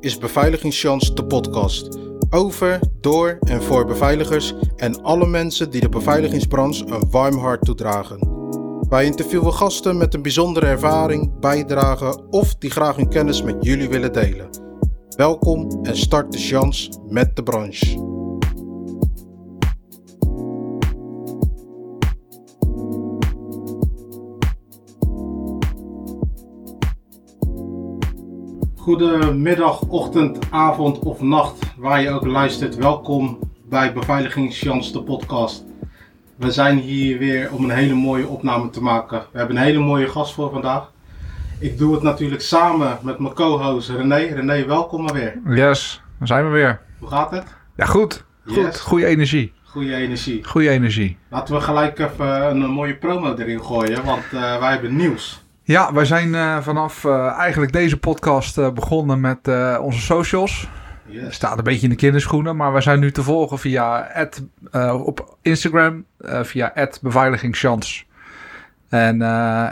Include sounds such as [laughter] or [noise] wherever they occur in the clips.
Is Beveiligingschance, de podcast. Over, door en voor beveiligers en alle mensen die de beveiligingsbranche een warm hart toedragen. Wij interviewen gasten met een bijzondere ervaring, bijdrage of die graag hun kennis met jullie willen delen. Welkom en start de chance met de branche. Goedemiddag, ochtend, avond of nacht, waar je ook luistert. Welkom bij Beveiligingschans, de podcast. We zijn hier weer om een hele mooie opname te maken. We hebben een hele mooie gast voor vandaag. Ik doe het natuurlijk samen met mijn co-host René. René, welkom maar weer. Yes, dan zijn we weer. Hoe gaat het? Ja, goed. Goed. Yes. Goede energie. Goede energie. Goede energie. Laten we gelijk even een, mooie promo erin gooien, want eh, wij hebben nieuws. Ja, wij zijn eh, vanaf eh, eigenlijk deze podcast eh, begonnen met onze socials. Yes. Staat een beetje in de kinderschoenen, maar wij zijn nu te volgen via ad, op Instagram, via beveiligingschans. En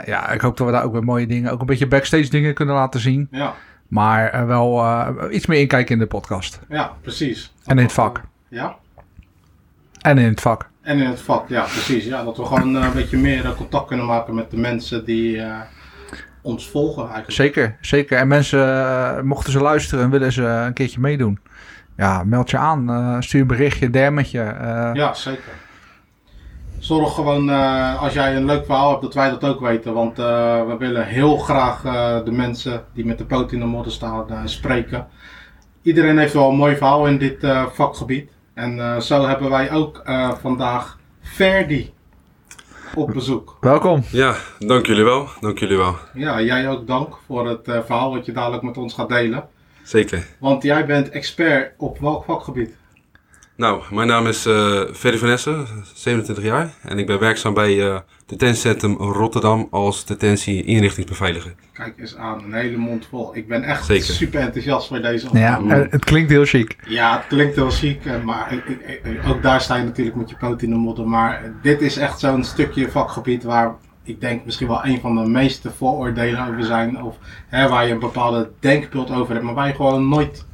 ja, ik hoop dat we daar ook weer mooie dingen, ook een beetje backstage dingen kunnen laten zien. Ja, Maar wel iets meer inkijken in de podcast. ja, precies. En in het vak. Ja? En in het vak. En in het vak, ja, precies. Ja, dat we gewoon een beetje meer contact kunnen maken met de mensen die ons volgen eigenlijk. Zeker, zeker. En mensen, eh, mochten ze luisteren en willen ze een keertje meedoen. Ja, meld je aan. eh, stuur een berichtje, DM'tje. eh Ja, zeker. Zorg gewoon, als jij een leuk verhaal hebt, dat wij dat ook weten. Want we willen heel graag de mensen die met de poot in de modder staan spreken. Iedereen heeft wel een mooi verhaal in dit vakgebied. En zo hebben wij ook vandaag Ferdi op bezoek. Welkom. Ja, dank jullie wel. Dank jullie wel. Ja, jij ook dank voor het eh, verhaal wat je dadelijk met ons gaat delen. Zeker. Want jij bent expert op welk vakgebied? Nou, mijn naam is eh Ferry van Essen, 27 jaar. En ik ben werkzaam bij eh Detentiecentrum Rotterdam als detentie-inrichtingsbeveiliger. Kijk eens aan, een hele mond vol. Ik ben echt Zeker. super enthousiast voor deze Ja, eh, het klinkt heel chic. Ja, het klinkt heel chic, maar ik- ik- ik- ook daar sta je natuurlijk met je poot in de modder. Maar dit is echt zo'n stukje vakgebied waar ik denk misschien wel een van de meeste vooroordelen over zijn. Of hè, waar je een bepaalde denkbeeld over hebt, maar waar je gewoon nooit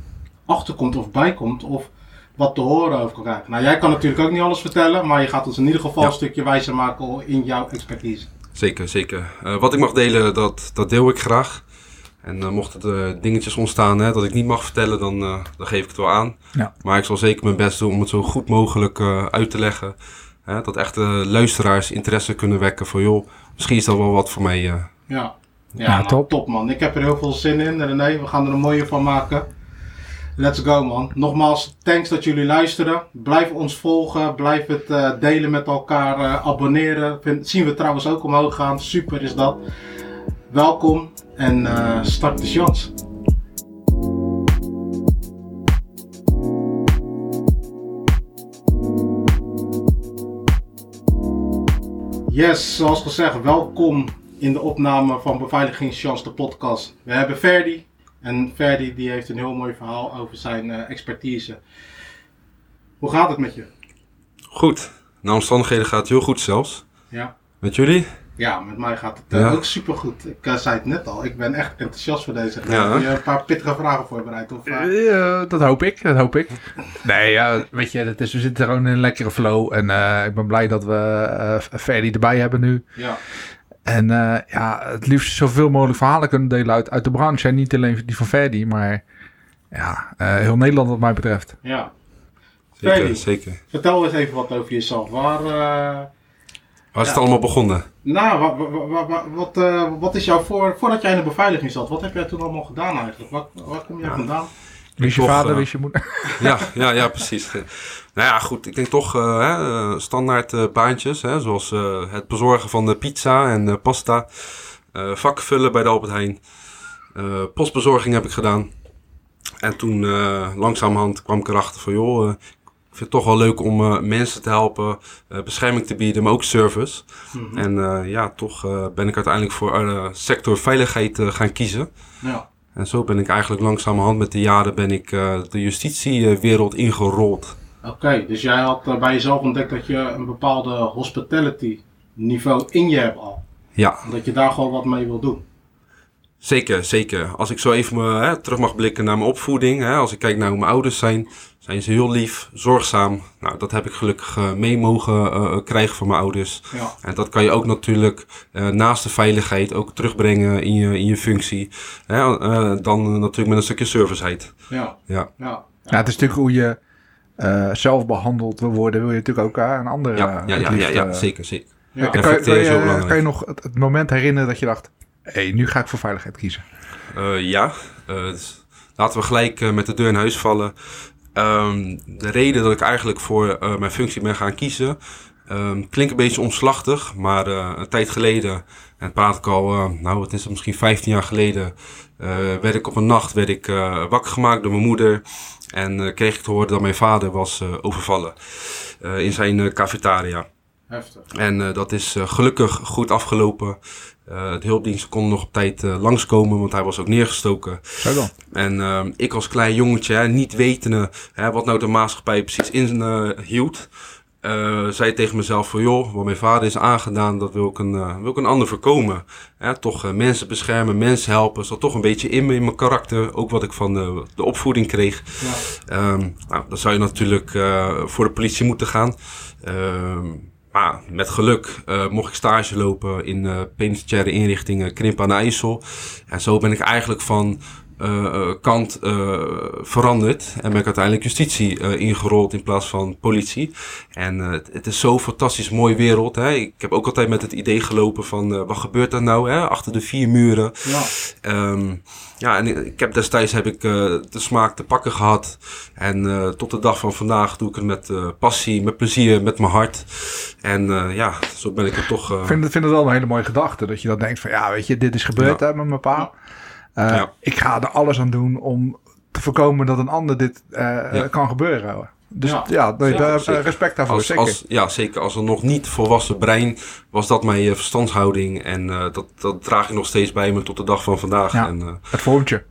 achterkomt of bijkomt. Of wat te horen over kan krijgen. Nou, jij kan natuurlijk ook niet alles vertellen, maar je gaat ons in ieder geval Ja. een stukje wijzer maken in jouw expertise. Zeker, zeker. Eh, wat ik mag delen, dat, dat deel ik graag. En uh, mochten er dingetjes ontstaan hè, dat ik niet mag vertellen, dan, uh, dan geef ik het wel aan. Ja. Maar ik zal zeker mijn best doen om het zo goed mogelijk uh, uit te leggen. Hè, dat echte luisteraars interesse kunnen wekken voor joh, misschien is dat wel wat voor mij. uh. Ja, ja, Ja, man, top. top man. Ik heb er heel veel zin in. René, we gaan er een mooie van maken. Let's go man. Nogmaals, thanks dat jullie luisteren. Blijf ons volgen. Blijf het eh, delen met elkaar. eh, abonneren. Zien we trouwens ook omhoog gaan. Super is dat. Welkom en eh, start de chance. Yes, zoals gezegd, welkom in de opname van Beveiligingschance, de podcast. We hebben Ferdi. En Ferdi die heeft een heel mooi verhaal over zijn uh, expertise. Hoe gaat het met je? Goed. Naar omstandigheden gaat het heel goed zelfs. Ja. Met jullie? Ja, met mij gaat het uh, Ja. ook super goed. Ik uh, zei het net al, ik ben echt enthousiast voor deze. Ja. Heb je een paar pittige vragen voorbereid? Of, uh... Eh, dat hoop ik, dat hoop ik. Nee, ja, weet je, het is, we zitten gewoon in een lekkere flow. En eh, ik ben blij dat we uh, Ferdi erbij hebben nu. Ja. En uh, ja, het liefst zoveel mogelijk verhalen kunnen delen uit, uit de branche. En niet alleen die van Ferdi, maar ja, uh, heel Nederland wat mij betreft. Ja. Zeker, Ferdi, zeker. Vertel eens even wat over jezelf. Waar, uh, Waar is het allemaal begonnen? Nou, wat, wat, wat, wat, uh, wat is jouw voor, voordat jij in de beveiliging zat, wat heb jij toen allemaal gedaan eigenlijk? Waar, waar kom jij ja. vandaan? Wie is je vader, is je moeder? ja, ja, ja, precies. Nou ja, goed. Ik denk toch uh, hè, standaard uh, baantjes, hè, zoals het bezorgen van de pizza en pasta. vak vullen bij de Albert Heijn. Postbezorging heb ik gedaan. En toen langzamerhand kwam ik erachter van, joh, ik vind het toch wel leuk om uh, mensen te helpen, uh, bescherming te bieden, maar ook service. Mm -hmm. En uh, ja, toch ben ik uiteindelijk voor sector veiligheid gaan kiezen. Ja. En zo ben ik eigenlijk langzamerhand met de jaren ben ik de justitiewereld ingerold. Oké, okay, dus jij had uh, bij jezelf ontdekt dat je een bepaalde hospitality niveau in je hebt al. Ja. Dat je daar gewoon wat mee wil doen. Zeker, zeker. Als ik zo even me, hè, terug mag blikken naar mijn opvoeding. Hè, als ik kijk naar hoe mijn ouders zijn, zijn ze heel lief, zorgzaam. Nou, dat heb ik gelukkig uh, mee mogen uh, krijgen van mijn ouders. Ja. En dat kan je ook natuurlijk uh, naast de veiligheid ook terugbrengen in je, in je functie. Hè, dan natuurlijk met een stukje serviceheid. Ja. Ja. Ja. Ja, het is natuurlijk hoe je zelf behandeld wil worden, wil je natuurlijk ook aan anderen. Ja, ja, ja, ja, ja, zeker, zeker. Ja. Kan, je, kan je nog het, het, moment herinneren dat je dacht, hé, hey, nu ga ik voor veiligheid kiezen? ja, dus laten we gelijk met de deur in huis vallen. Um, de reden dat ik eigenlijk voor uh, mijn functie ben gaan kiezen, um, klinkt een beetje omslachtig, maar uh, een tijd geleden, en praat ik al, uh, nou het is misschien 15 jaar geleden, werd ik op een nacht werd ik, wakker gemaakt door mijn moeder en kreeg ik te horen dat mijn vader was overvallen in zijn cafetaria. Heftig. En dat is gelukkig goed afgelopen. Uh, de hulpdiensten konden nog op tijd uh, langskomen, want hij was ook neergestoken. Zo dan. En uh, ik als klein jongetje, hè, niet wetende hè, wat nou de maatschappij precies inhield, zei tegen mezelf van joh, wat mijn vader is aangedaan, dat wil ik een, wil ik een ander voorkomen. Toch mensen beschermen, mensen helpen, zat toch een beetje in, me, in mijn karakter, ook wat ik van de, de opvoeding kreeg. Ja. Um, nou, dan zou je natuurlijk voor de politie moeten gaan. Ehm, maar met geluk uh, mocht ik stage lopen in uh, penitentiaire inrichtingen Krimp aan de IJssel. En zo ben ik eigenlijk van uh, kant veranderd. En ben ik uiteindelijk justitie ingerold in plaats van politie. En het, het, is zo'n fantastisch mooie wereld. Hè. Ik heb ook altijd met het idee gelopen van wat gebeurt er nou hè, achter de vier muren. Ja. Um, ja, en ik heb destijds heb ik uh, de smaak te pakken gehad. En uh, tot de dag van vandaag doe ik het met uh, passie, met plezier, met mijn hart. En ja, zo ben ik er toch... Ik vind, vind het wel een hele mooie gedachte. Dat je dan denkt van, ja, weet je, dit is gebeurd Ja. hè, met mijn pa. Ja. Ik ga er alles aan doen om te voorkomen dat een ander dit Ja. kan gebeuren. Dus ja, Ja. nee, daar- zeker. respect daarvoor, Als, zeker. als, ja, zeker. Als een nog niet volwassen brein was dat mijn eh, verstandshouding. En eh, dat, dat draag ik nog steeds bij me tot de dag van vandaag. Ja. En, eh, Het vormtje.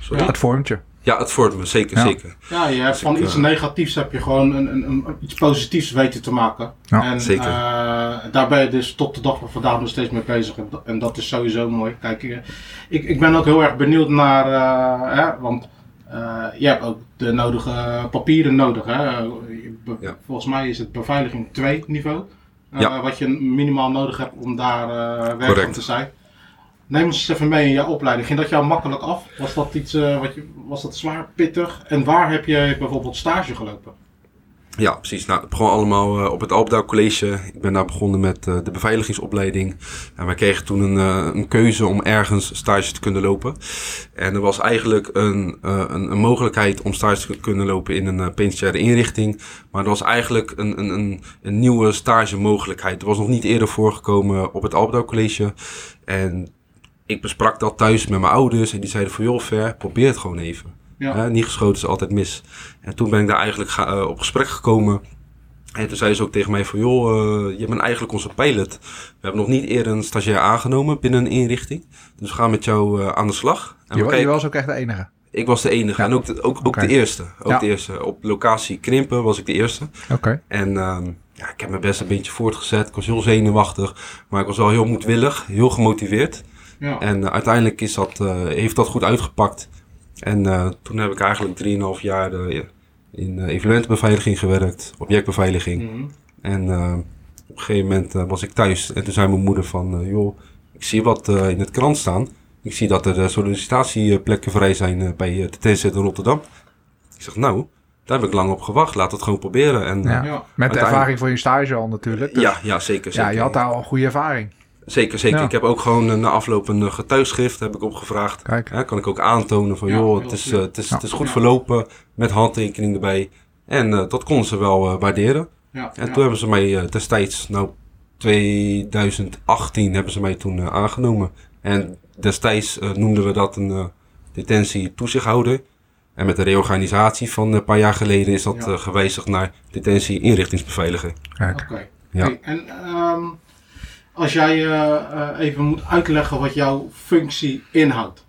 sorry? Het vormtje. Ja, het vormt me, zeker, Ja. zeker. Ja, je hebt Dus van ik, iets eh, negatiefs heb je gewoon een, een, een, iets positiefs weten te maken. Ja, en zeker. eh, daar ben je dus tot de dag van vandaag nog steeds mee bezig. En dat, en dat is sowieso mooi. Kijk, eh, ik, ik ben ook heel erg benieuwd naar, eh, hè, want eh, je hebt ook de nodige papieren nodig. Hè? Je be- Ja. Volgens mij is het beveiliging 2 niveau. eh, Ja. Wat je minimaal nodig hebt om daar eh werkzaam Correct. te zijn. Neem ons eens even mee in jouw opleiding. Ging dat jou makkelijk af? Was dat iets eh, wat je, was dat zwaar, pittig? En waar heb je bijvoorbeeld stage gelopen? Ja, precies. Nou, het begon allemaal eh, op het Alpendouw College. Ik ben daar begonnen met eh, de beveiligingsopleiding. En wij kregen toen een, een keuze om ergens stage te kunnen lopen. En er was eigenlijk een, een, een mogelijkheid om stage te kunnen lopen in een penitentiaire inrichting. Maar er was eigenlijk een, een, een, een nieuwe stage mogelijkheid. Er was nog niet eerder voorgekomen op het Alpendouw College. En ik besprak dat thuis met mijn ouders. En die zeiden van, joh, Ver, probeer het gewoon even. Ja. Hè, niet geschoten is altijd mis. En toen ben ik daar eigenlijk ga- eh, op gesprek gekomen. En toen zei ze ook tegen mij van, joh, eh, je bent eigenlijk onze pilot. We hebben nog niet eerder een stagiair aangenomen binnen een inrichting. Dus we gaan met jou eh, aan de slag. En Je, je was ook echt de enige. Ik was de enige Ja. en ook de, ook, ook de eerste. Ook Ja. de eerste. Op locatie Krimpen was ik de eerste. Oké. En ehm, ja, ik heb mijn best een beetje voortgezet. Ik was heel zenuwachtig, maar ik was wel heel moedwillig, heel gemotiveerd. Ja. En eh, uiteindelijk is dat, eh, heeft dat goed uitgepakt. En eh, toen heb ik eigenlijk 3,5 jaar eh, in uh, evenementenbeveiliging gewerkt, objectbeveiliging. Mhm. En eh, op een gegeven moment was ik thuis en toen zei mijn moeder van, joh, ik zie wat eh, in het krant staan. Ik zie dat er sollicitatieplekken vrij zijn bij uh, de TZ in Rotterdam. Ik zeg, nou, daar heb ik lang op gewacht, laat het gewoon proberen. En, Ja. Met de Uiteindelijk- ervaring van je stage al natuurlijk. Dus- ja, ja, zeker, zeker. ja, je had daar al een goede ervaring. Zeker, zeker. Ja. Ik heb ook gewoon na afloop een getuigschrift heb ik opgevraagd. Kijk. Ja, kan ik ook aantonen van, Ja, joh, het is, goed. eh, het, is, Ja. het is goed Ja. verlopen met handtekening erbij. En eh, dat konden ze wel eh, waarderen. Ja. En ja. toen hebben ze mij destijds, nou 2018 hebben ze mij toen aangenomen. En destijds noemden we dat een eh, detentie toezichthouder. En met de reorganisatie van een paar jaar geleden is dat Ja. gewijzigd naar detentie inrichtingsbeveiliger. Kijk. Oké. Ja. Hey, en ehm, als jij eh, eh, even moet uitleggen wat jouw functie inhoudt.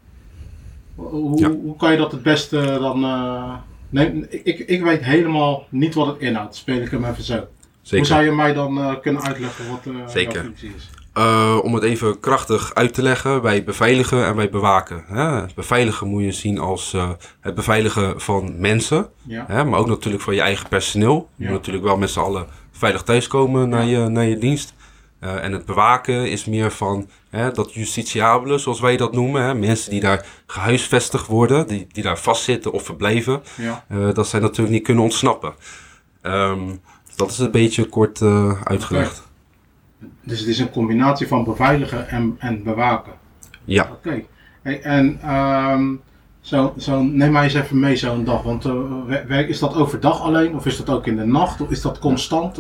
Hoe, Ja. hoe kan je dat het beste dan... eh, nee, ik, ik weet helemaal niet wat het inhoudt. Speel ik hem even zo. Hoe Zeker. zou je mij dan kunnen uitleggen wat Zeker. jouw functie is? Uh, om het even krachtig uit te leggen, wij beveiligen en wij bewaken. Hè? Beveiligen moet je zien als uh, het beveiligen van mensen, Ja. hè? maar ook natuurlijk van je eigen personeel. Je Ja. moet natuurlijk wel met z'n allen veilig thuiskomen naar, je, naar je dienst. Uh, en het bewaken is meer van hè, dat justitiabele, zoals wij dat noemen. Hè? Mensen die daar gehuisvestigd worden, die, die daar vastzitten of verblijven. Ja. Uh, dat zij natuurlijk niet kunnen ontsnappen. Um, dat is een beetje kort uh, uitgelegd. Dus het is een combinatie van beveiligen en, en bewaken. Ja. Oké. Okay. Hey, en um, zo, zo, neem mij eens even mee zo'n dag. Want is dat overdag alleen of is dat ook in de nacht? Of is dat constant?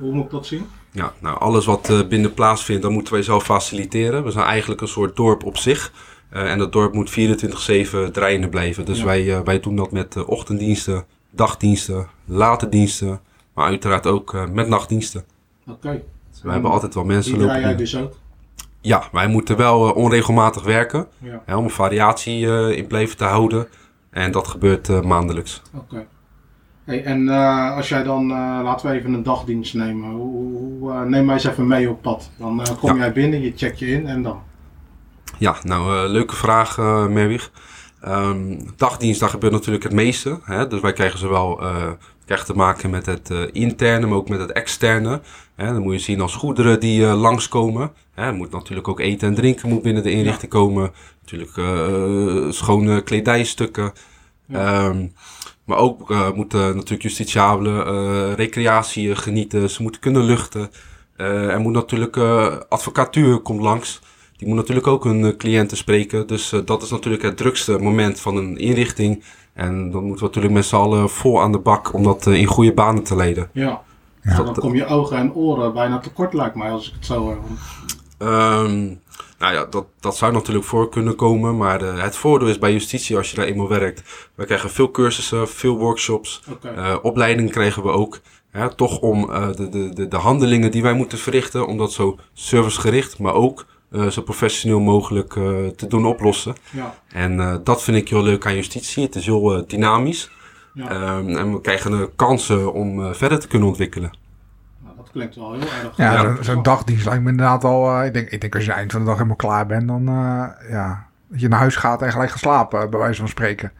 Hoe moet ik dat zien? Ja, nou alles wat uh, binnen plaatsvindt, dat moeten wij zelf faciliteren. We zijn eigenlijk een soort dorp op zich. Uh, en dat dorp moet 24-7 draaiende blijven. Dus Ja. wij, uh, wij doen dat met uh, ochtenddiensten, dagdiensten, late diensten. Maar uiteraard ook met nachtdiensten. Oké. Dus we hebben altijd wel mensen Die draai lopen. jij dus ook? Ja, wij moeten wel onregelmatig werken. Ja. Hè, om een variatie in blijven te houden. En dat gebeurt maandelijks. Oké. Hey, en uh, als jij dan, uh, laten we even een dagdienst nemen. Hoe, hoe, uh, neem mij eens even mee op pad. Dan kom Ja. jij binnen, je check je in en dan. Ja, nou, leuke vraag, uh, Merwig. Um, dagdienst, daar gebeurt natuurlijk het meeste. Hè? Dus wij krijgen zowel krijgen te maken met het interne, maar ook met het externe. Hè? Dan moet je zien als goederen die langskomen. Hè? Er moet natuurlijk ook eten en drinken moet binnen de inrichting komen. Natuurlijk schone kledijstukken. Ja. Um, maar ook uh, moeten natuurlijk justitiabelen uh, recreatie genieten. Ze moeten kunnen luchten. Uh, er moet natuurlijk uh, advocatuur komt langs. Die moet natuurlijk ook hun uh, cliënten spreken. Dus uh, dat is natuurlijk het drukste moment van een inrichting. En dan moeten we natuurlijk met z'n allen vol aan de bak om dat uh, in goede banen te leiden. Ja. Ja. Dan kom je ogen en oren bijna tekort lijkt mij als ik het zo hoor. Um, nou ja, dat, dat zou natuurlijk voor kunnen komen. Maar uh, het voordeel is bij justitie als je daar eenmaal werkt. We krijgen veel cursussen, veel workshops. Oké. Uh, opleiding krijgen we ook. Hè, toch om uh, de, de, de, de handelingen die wij moeten verrichten, om dat zo servicegericht, maar ook zo professioneel mogelijk te doen oplossen. Ja. En dat vind ik heel leuk aan justitie. Het is heel dynamisch. Ja. Um, en we krijgen uh, kansen om verder te kunnen ontwikkelen. Klinkt wel heel erg. Ja, Ja. zo'n zo'n dagdienst lijkt me inderdaad al... eh, ik, denk, ik denk als je eind van de dag helemaal klaar bent, dan... eh, ja, dat je naar huis gaat en gelijk gaat slapen, eh, bij wijze van spreken.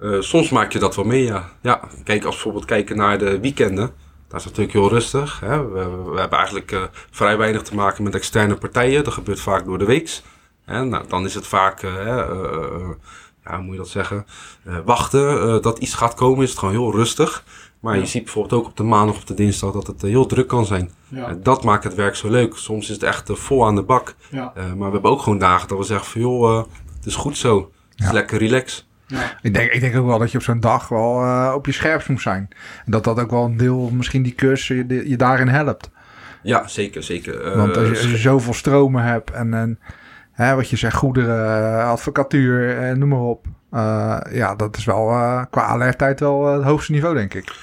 Uh, soms maak je dat wel mee, ja. ja. Kijk, als we bijvoorbeeld kijken naar de weekenden. Dat is natuurlijk heel rustig. Hè. We, we hebben eigenlijk uh, vrij weinig te maken met externe partijen. Dat gebeurt vaak door de weeks. Hè. Nou, dan is het vaak, uh, ja, hoe moet je dat zeggen, uh, wachten dat iets gaat komen. Is het gewoon heel rustig. Maar Ja. je ziet bijvoorbeeld ook op de maandag of op de dinsdag dat het uh, heel druk kan zijn. Ja. En dat maakt het werk zo leuk. Soms is het echt uh, vol aan de bak. Ja. Uh, maar we hebben ook gewoon dagen dat we zeggen van joh, uh, het is goed zo. Het is lekker relax. Ja. Ik denk, ik denk ook wel dat je op zo'n dag wel eh, op je scherpst moet zijn. En dat dat ook wel een deel, misschien die cursus, je, je daarin helpt. Ja, zeker, zeker. Uh, Want als je, als je zoveel stromen hebt en, en hè, wat je zegt, goederen, eh, advocatuur, eh, noem maar op. Uh, ja, dat is wel uh, qua alertheid wel het hoogste niveau, denk ik.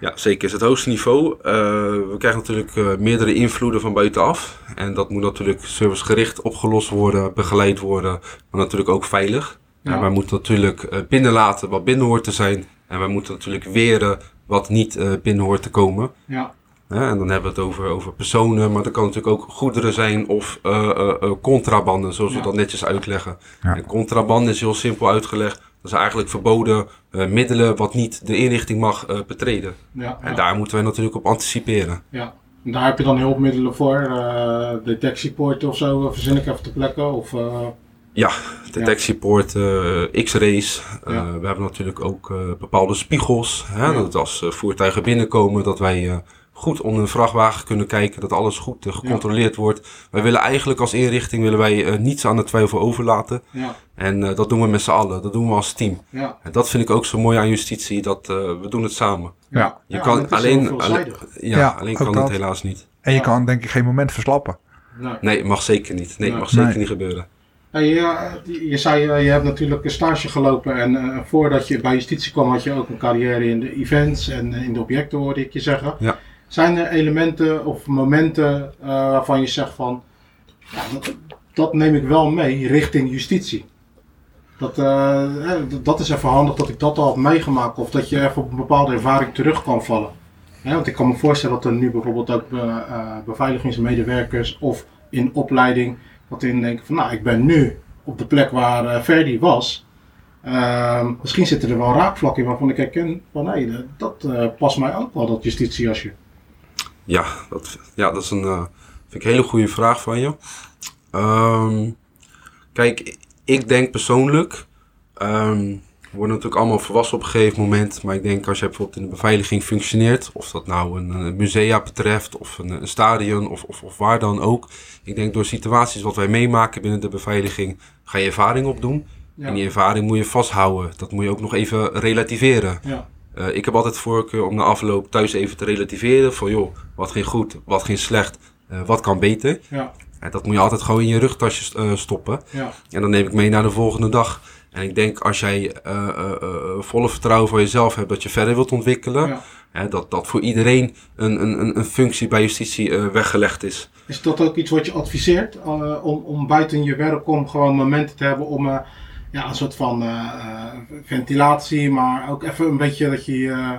Ja, zeker is het hoogste niveau. Uh, we krijgen natuurlijk uh, meerdere invloeden van buitenaf. En dat moet natuurlijk servicegericht opgelost worden, begeleid worden, maar natuurlijk ook veilig. Ja. En wij moeten natuurlijk uh, binnenlaten wat binnen hoort te zijn. En wij moeten natuurlijk weren wat niet uh, binnen hoort te komen. Ja. En dan hebben we het over, over personen, maar dat kan natuurlijk ook goederen zijn of uh, uh, uh, contrabanden, zoals Ja. we dat netjes uitleggen. Ja. En contraband is heel simpel uitgelegd. Dat is eigenlijk verboden uh, middelen wat niet de inrichting mag betreden. Ja. En daar moeten wij natuurlijk op anticiperen. Ja. En daar heb je dan hulpmiddelen voor, detectiepoorten of zo, verzin ik even te plekken. Of, Ja, detectiepoort, uh, x-rays. Uh, Ja. We hebben natuurlijk ook uh, bepaalde spiegels. Hè, Ja. Dat als voertuigen binnenkomen, dat wij goed onder een vrachtwagen kunnen kijken. Dat alles goed uh, gecontroleerd wordt. Wij willen eigenlijk als inrichting willen wij, uh, niets aan de twijfel overlaten. ja. En uh, dat doen we met z'n allen. Dat doen we als team. Ja. En dat vind ik ook zo mooi aan justitie. Dat uh, we doen het samen. Ja. Je Ja, kan alleen, ja, Ja, alleen kan dat. het helaas niet. En je Ja. kan denk ik geen moment verslappen. Nee. Nee, mag zeker niet. Nee, Nee. mag zeker Nee. niet gebeuren. Hey, ja, je zei, eh, je hebt natuurlijk een stage gelopen en eh, voordat je bij justitie kwam had je ook een carrière in de events en eh, in de objecten hoorde ik je zeggen. Ja. Zijn er elementen of momenten eh, waarvan je zegt van, ja, dat, dat neem ik wel mee richting justitie? Dat, eh, hè, d- dat is even handig dat ik dat al heb meegemaakt of dat je even op een bepaalde ervaring terug kan vallen. Want ik kan me voorstellen dat er nu bijvoorbeeld ook eh, beveiligingsmedewerkers of in opleiding, wat in denken van nou, ik ben nu op de plek waar Verdi was. Ehm, misschien zitten er wel raakvlakken waarvan ik herken van hey, dat past mij ook wel, dat justitiejasje. Ja, dat, ja, dat is een, uh, vind ik een hele goede vraag van je. Um, kijk, ik denk persoonlijk, um, we worden natuurlijk allemaal volwassen op een gegeven moment. Maar ik denk als je bijvoorbeeld in de beveiliging functioneert, of dat nou een, een musea betreft, of een, een stadion, of, of, of, waar dan ook. Ik denk door situaties wat wij meemaken binnen de beveiliging, ga je ervaring opdoen. Ja. En die ervaring moet je vasthouden. Dat moet je ook nog even relativeren. Ja. Uh, ik heb altijd voorkeur om na afloop thuis even te relativeren. Van joh, wat ging goed, wat ging slecht, uh, wat kan beter. Ja. En dat moet je altijd gewoon in je rugtasje uh, stoppen. Ja. En dan neem ik mee naar de volgende dag. En ik denk als jij volle vertrouwen voor jezelf hebt dat je verder wilt ontwikkelen. Ja. Hè, dat, dat voor iedereen een, een, een functie bij justitie weggelegd is. Is dat ook iets wat je adviseert? om, om buiten je werk om gewoon momenten te hebben om ja, een soort van uh, ventilatie, maar ook even een beetje dat je uh,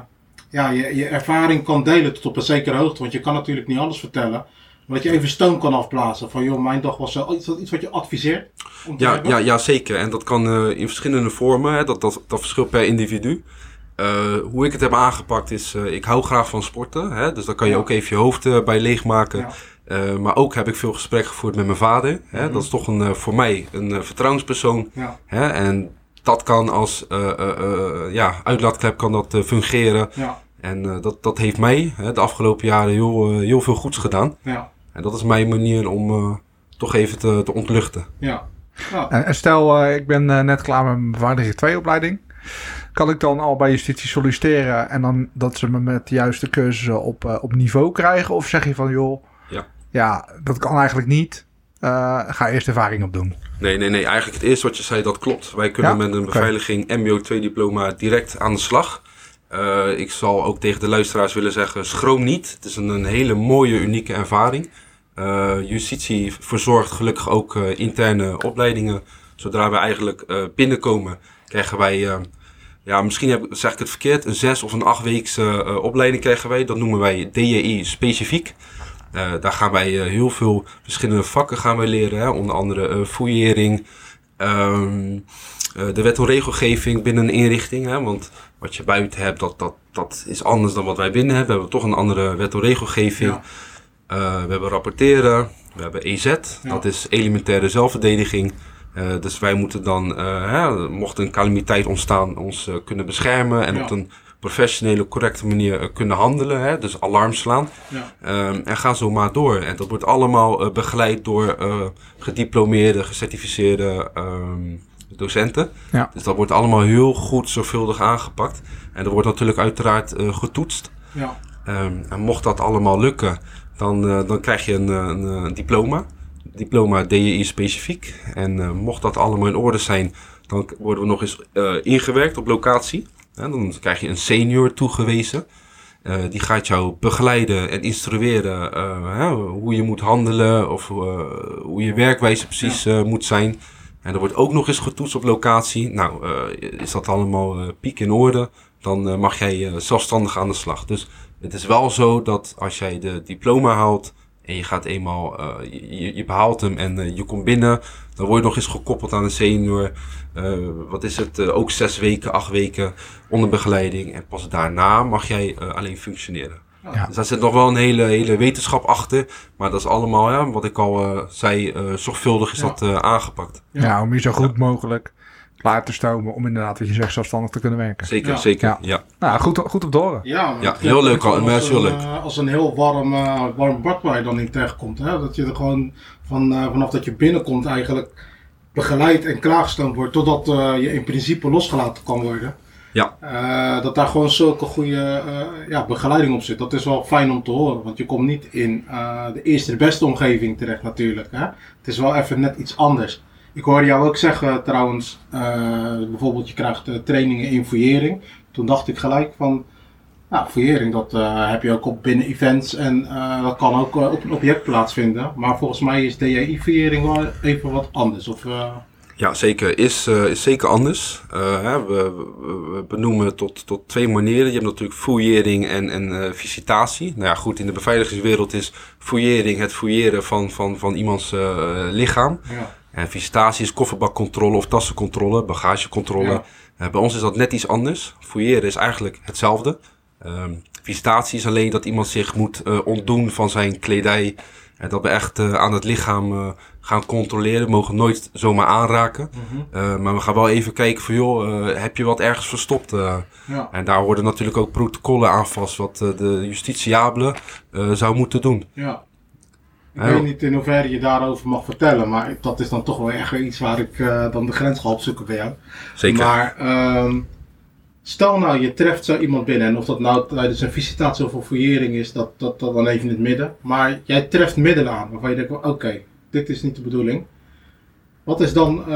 ja, je, je ervaring kan delen tot op een zekere hoogte. Want je kan natuurlijk niet alles vertellen. Maar dat je even stoom kan afblazen. Van joh, mijn dag was zo. Iets, iets wat je adviseert? Ja, ja, ja, zeker. En dat kan uh, in verschillende vormen. Hè. Dat, dat, dat verschilt per individu. hoe ik het heb aangepakt is, ik hou graag van sporten. Hè. Dus dan kan je ja. ook even je hoofd bij leegmaken. Ja. Uh, maar ook heb ik veel gesprekken gevoerd met mijn vader. Hè? Mm -hmm. Dat is toch een, uh, voor mij een uh, vertrouwenspersoon. Ja. Hè? En dat kan als ja, uitlaatklep kan dat fungeren. Ja. En dat, dat heeft mij hè, de afgelopen jaren heel, heel veel goeds gedaan. Ja. En dat is mijn manier om toch even te, te ontluchten. Ja. En stel, ik ben net klaar met mijn beveiliging 2 opleiding. Kan ik dan al bij justitie solliciteren en dan dat ze me met de juiste cursussen op, op niveau krijgen? Of zeg je van joh, ja. Dat kan eigenlijk niet. Uh, ga eerst ervaring opdoen. Nee, nee, nee. Eigenlijk het eerste wat je zei, dat klopt. Wij kunnen ja? met een beveiliging okay. MBO 2 diploma direct aan de slag. Uh, ik zal ook tegen de luisteraars willen zeggen, schroom niet. Het is een, een hele mooie, unieke ervaring. Uh, justitie verzorgt gelukkig ook interne opleidingen. Zodra we eigenlijk binnenkomen, krijgen wij... ja, misschien heb, zeg ik het verkeerd. Een zes of een acht weekse opleiding krijgen wij. Dat noemen wij DJI specifiek. Uh, daar gaan wij uh, heel veel verschillende vakken gaan wij leren. Hè? Onder andere uh, fouillering, um, de wet en regelgeving binnen een inrichting. Hè? Want wat je buiten hebt, dat, dat, dat is anders dan wat wij binnen hebben. We hebben toch een andere wet en regelgeving. Ja. we hebben rapporteren, we hebben EZ, Ja. dat is elementaire zelfverdediging. dus wij moeten dan, hè, mocht een calamiteit ontstaan, ons kunnen beschermen en Ja. op een professionele, correcte manier uh, kunnen handelen. Hè? Dus alarm slaan. Ja. Um, en ga zo maar door. En dat wordt allemaal uh, begeleid door uh, gediplomeerde, gecertificeerde um, docenten. Ja. Dus dat wordt allemaal heel goed, zorgvuldig aangepakt. En er wordt natuurlijk uiteraard getoetst. Ja. Um, en mocht dat allemaal lukken, dan, dan krijg je een, een, een diploma. Diploma DJI specifiek. En mocht dat allemaal in orde zijn, dan worden we nog eens ingewerkt op locatie. Dan krijg je een senior toegewezen. Uh, die gaat jou begeleiden en instrueren uh, hè, hoe je moet handelen of uh, hoe je werkwijze precies ja. moet zijn. En er wordt ook nog eens getoetst op locatie. Nou, is dat allemaal piek in orde, dan mag jij zelfstandig aan de slag. Dus het is wel zo dat als jij de diploma haalt en je gaat eenmaal, je, je, behaalt hem en je komt binnen, dan word je nog eens gekoppeld aan een senior. Uh, wat is het? Uh, ook zes weken, acht weken onder begeleiding. En pas daarna mag jij uh, alleen functioneren. Ja. Dus daar zit nog wel een hele, hele wetenschap achter. Maar dat is allemaal, ja, wat ik al zei, zorgvuldig is Ja. dat aangepakt. Ja. Om je zo goed mogelijk klaar te stomen om inderdaad, wat je zegt, zelfstandig te kunnen werken. Zeker, Ja. zeker. Ja. Ja. Nou, goed, goed te horen. Ja, heel leuk, maar als heel eh, Als een heel warm, eh, warm bad waar je dan in terechtkomt. Hè? Dat je er gewoon van, eh, vanaf dat je binnenkomt eigenlijk begeleid en klaargestoomd wordt totdat eh, je in principe losgelaten kan worden. Ja. Eh, dat daar gewoon zulke goede eh, ja, begeleiding op zit. Dat is wel fijn om te horen. Want je komt niet in de eerste de beste omgeving terecht natuurlijk. Hè? Het is wel even net iets anders. Ik hoorde jou ook zeggen trouwens, bijvoorbeeld je krijgt trainingen in fouillering. Toen dacht ik gelijk van, nou fouillering dat eh, heb je ook op binnen events en eh, dat kan ook eh, op een object plaatsvinden. Maar volgens mij is DJI fouillering wel even wat anders. Of, Ja, zeker. Is, is zeker anders. Hè, we, we, benoemen tot, tot twee manieren. Je hebt natuurlijk fouillering en, en visitatie. Nou ja, goed, in de beveiligingswereld is fouillering het fouilleren van, van, van iemands lichaam. Ja. En visitatie is kofferbakcontrole of tassencontrole, bagagecontrole. Ja. bij ons is dat net iets anders. Fouilleren is eigenlijk hetzelfde. Ehm, visitatie is alleen dat iemand zich moet ontdoen van zijn kledij. En dat we echt aan het lichaam gaan controleren. We mogen nooit zomaar aanraken. uh, maar we gaan wel even kijken van joh, heb je wat ergens verstopt? Ja. En daar worden natuurlijk ook protocollen aan vast wat de justitiabele zou moeten doen. Ja. Ik weet niet in hoeverre je daarover mag vertellen, maar dat is dan toch wel echt iets waar ik dan de grens ga opzoeken bij jou. Zeker. Maar um, stel nou, je treft zo iemand binnen en of dat nou tijdens een visitatie of een fouillering is, dat, dat, dat dan even in het midden. Maar jij treft middelen aan waarvan je denkt, oké, okay, dit is niet de bedoeling. Wat is dan, uh,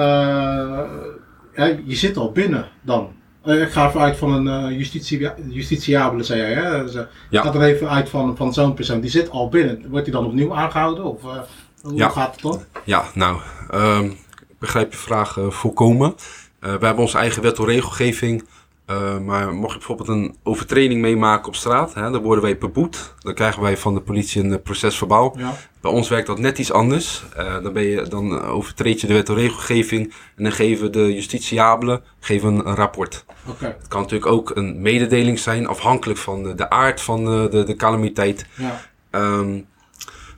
ja, je zit al binnen dan. Uh, ik ga even uit van een uh, justitie, justitiabele, zei jij. Hè? Dus, ja. gaat er even uit van, van zo'n persoon. Die zit al binnen. Wordt hij dan opnieuw aangehouden? Of hoe ja. gaat het dan? Ja, nou, um, ik begrijp je vraag volkomen. we hebben onze eigen wet en regelgeving uh, maar mocht je bijvoorbeeld een overtreding meemaken op straat, hè, dan worden wij beboet. Dan krijgen wij van de politie een procesverbaal. Ja. Bij ons werkt dat net iets anders. Uh, dan, ben je, dan overtreed je de wet en regelgeving en dan geven de justitiabelen geven een, rapport. Okay. Het kan natuurlijk ook een mededeling zijn, afhankelijk van de, de aard van de, de, de calamiteit. Ja. Um,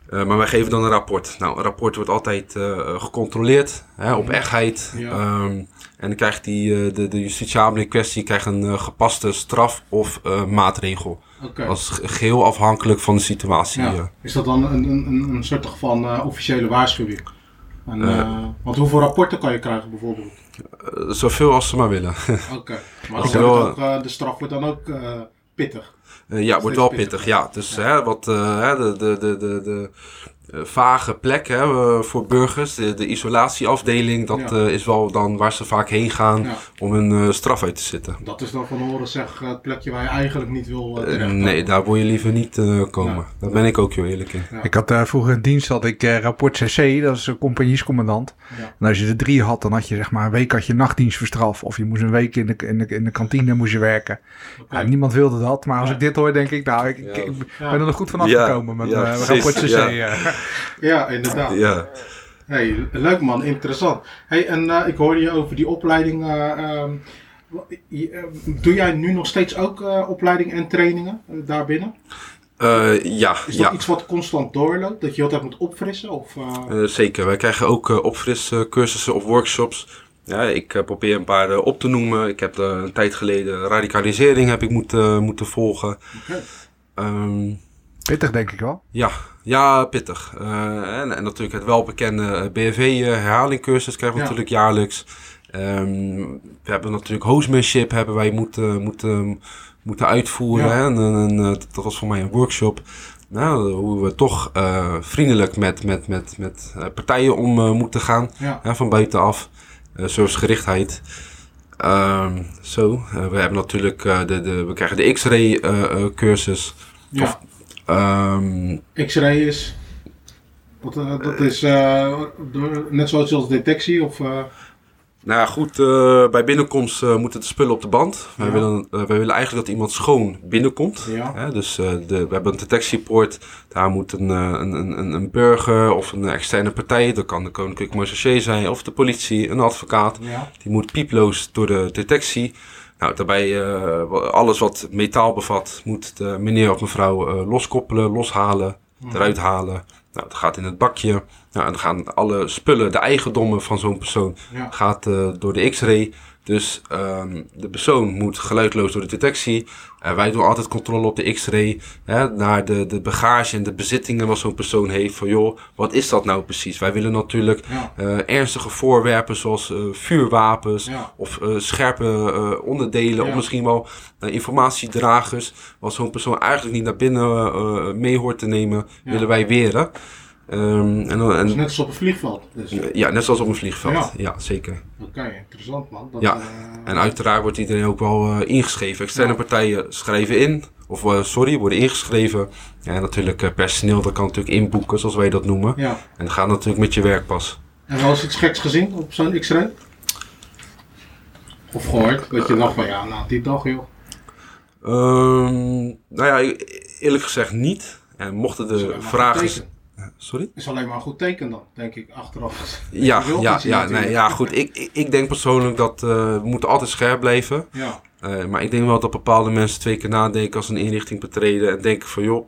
uh, maar wij geven dan een rapport. Nou, een rapport wordt altijd gecontroleerd hè, op echtheid. Ja. Um, en dan krijgt die, uh, de, de justitiabele in kwestie krijgt een uh, gepaste straf of uh, maatregel. Okay. Dat is geheel afhankelijk van de situatie. Ja. Is dat dan een, een, een soort van officiële waarschuwing? En, want hoeveel rapporten kan je krijgen bijvoorbeeld? zoveel als ze maar willen. [laughs] Oké, okay. maar ook, de straf wordt dan ook pittig? ja, wordt wel pittig, ja. Dus ja. Hè, wat de, de, de, de, de vage plek hè, uh, voor burgers. De, de isolatieafdeling, dat ja. uh, is wel dan waar ze vaak heen gaan ja. om hun straf uit te zitten. Dat is dan van horen zeg het plekje waar je eigenlijk niet wil Nee, daar wil je liever niet komen. Ja. Daar ben ik ook heel eerlijk in. Ik had vroeger in dienst had ik rapport CC, dat is een compagniescommandant. En als je er drie had, dan had je zeg maar een week had je nachtdienstverstraf. Of je moest een week in de, in de, in de kantine moest je werken. Okay. niemand wilde dat, maar als ik dit hoor, denk ik, nou, ik, ik, ik ben er nog goed van afgekomen met rapport CC. Ja, inderdaad. Ja. Hey, leuk man, interessant. Hey, en uh, ik hoorde je over die opleiding. Uh, um, doe jij nu nog steeds ook uh, opleiding en trainingen daarbinnen? ja. Is dat ja. iets wat constant doorloopt? Dat je altijd moet opfrissen? Of, zeker. Wij krijgen ook opfriscursussen of workshops. Ja, ik probeer een paar op te noemen. Ik heb een tijd geleden radicalisering heb ik moeten, moeten volgen. Okay. Um, Pittig, denk ik wel. Ja, ja pittig. Uh, en, en, natuurlijk het welbekende BFV-herhalingcursus krijgen we ja. natuurlijk jaarlijks. Um, we hebben natuurlijk hostmanship hebben wij moeten, moeten, moeten uitvoeren. Ja. Hè? En, en, dat was voor mij een workshop. Nou, hoe we toch uh, vriendelijk met, met, met, met partijen om uh, moeten gaan. Ja. Hè, van buitenaf. Servicegerichtheid. Um, zo, we hebben natuurlijk de, de, we krijgen de X-ray cursus. Ja. Of, Um, X-ray is. Wat, uh, dat is uh, net zoals als detectie of. Uh... Nou ja, goed, bij binnenkomst moeten de spullen op de band. Ja. Wij, willen, wij willen eigenlijk dat iemand schoon binnenkomt. Ja. Hè? Dus de, we hebben een detectiepoort. Daar moet een, een, een, een burger of een externe partij, dat kan de Koninklijke Marechaussee zijn, of de politie, een advocaat. Ja. Die moet pieploos door de detectie. Nou, daarbij uh, alles wat metaal bevat, moet de meneer of mevrouw uh, loskoppelen, loshalen, mm. eruit halen. Nou, dat gaat in het bakje. Nou, en dan gaan alle spullen, de eigendommen van zo'n persoon, ja. gaat uh, door de x-ray. Dus um, de persoon moet geluidloos door de detectie. Wij doen altijd controle op de x-ray. Naar de, de bagage en de bezittingen wat zo'n persoon heeft. Van joh, wat is dat nou precies? Wij willen natuurlijk ja. uh, ernstige voorwerpen zoals uh, vuurwapens. Ja. Of scherpe onderdelen. Ja. Of misschien wel informatiedragers. Wat zo'n persoon eigenlijk niet naar binnen mee hoort te nemen. Willen wij weren. Um, en, en, dus net als op een vliegveld. Dus. Ja, net zoals op een vliegveld. Ja, ja zeker. Oké, okay, interessant man. Dat, ja, uh, en uiteraard wordt iedereen ook wel uh, ingeschreven. Externe ja. partijen schrijven in, of uh, sorry, worden ingeschreven. Ja, en natuurlijk personeel, dat kan natuurlijk inboeken, zoals wij dat noemen. Ja. En dat gaat natuurlijk met je werkpas. En wel eens iets geks gezien op zo'n X-ray? Of gehoord? Dat je dacht van ja, na die dag joh. Ehm, nou ja, eerlijk gezegd niet. En mochten de vragen... Sorry? is alleen maar een goed teken dan, denk ik, achteraf. [laughs] Ja, ja, ja, natuurlijk. nee, ja, goed. Ik, ik, ik denk persoonlijk dat eh, we moeten altijd scherp blijven. Ja, Eh, maar ik denk wel dat bepaalde mensen twee keer nadenken als een inrichting betreden. En denken van, joh,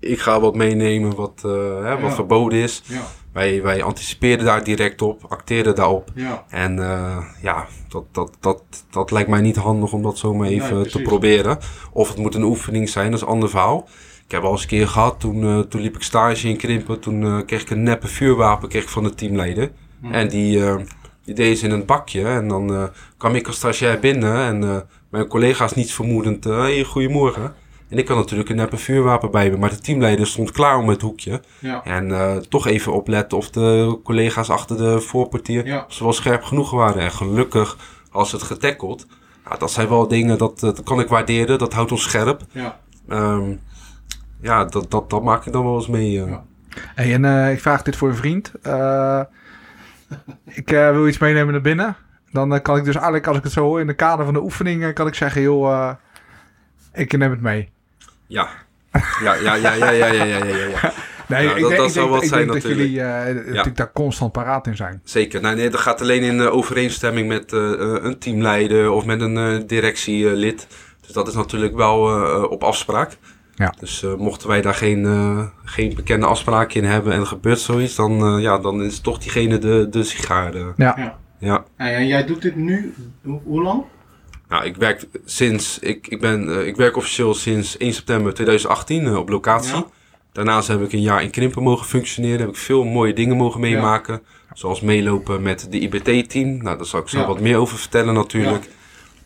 ik ga wat meenemen wat, eh, hè, wat Ja. verboden is. ja, Wij, wij anticiperen daar direct op, acteren daarop. ja. En ja, dat, dat, dat, dat lijkt mij niet handig om dat zomaar Nee, even te proberen. Of het moet een oefening zijn, dat is een ander verhaal. Ik heb al eens een keer gehad, toen, eh, toen liep ik stage in Krimpen. Toen eh, kreeg ik een neppe vuurwapen kreeg ik van de teamleider. Hm. En die, eh, die deed ze in een bakje. En dan kwam ik als stagiair binnen. En mijn collega's niets vermoedend, hey, goedemorgen. En ik had natuurlijk een neppe vuurwapen bij me. Maar de teamleider stond klaar om het hoekje. ja. En toch even opletten of de collega's achter de voorportier Ja. ze wel scherp genoeg waren. En gelukkig als het getackeld. Nou, dat zijn wel dingen, dat, dat kan ik waarderen. Dat houdt ons scherp. ja. Ehm, ja, dat, dat, dat maak ik dan wel eens mee. Ja. Hey, en eh, ik vraag dit voor een vriend. Eh, ik eh, wil iets meenemen naar binnen. Dan kan ik dus eigenlijk, als ik het zo hoor, in de kader van de oefening, kan ik zeggen, joh, ik neem het mee. Ja. Ja, ja, ja, ja, ja, ja, ja, ja. Nee, ik dat, denk, dat zou wat zijn dat natuurlijk. jullie daar constant paraat in zijn. Zeker. Nee, nee, dat gaat alleen in overeenstemming met een teamleider of met een directielid. Dus dat is natuurlijk wel op afspraak. Ja. Dus eh, mochten wij daar geen, eh, geen bekende afspraak in hebben en er gebeurt zoiets, dan, eh, ja, dan is toch diegene de, de sigaar. Ja. ja. en jij doet dit nu, hoe, hoe lang? Nou, ik werk sinds, ik, ik, ben, eh, ik werk officieel sinds 1 september 2018 eh, op locatie. Ja. Daarnaast heb ik een jaar in Krimpen mogen functioneren. Heb ik veel mooie dingen mogen meemaken. Zoals meelopen met de IBT-team. Nou, daar zal ik zo Ja. wat meer over vertellen natuurlijk.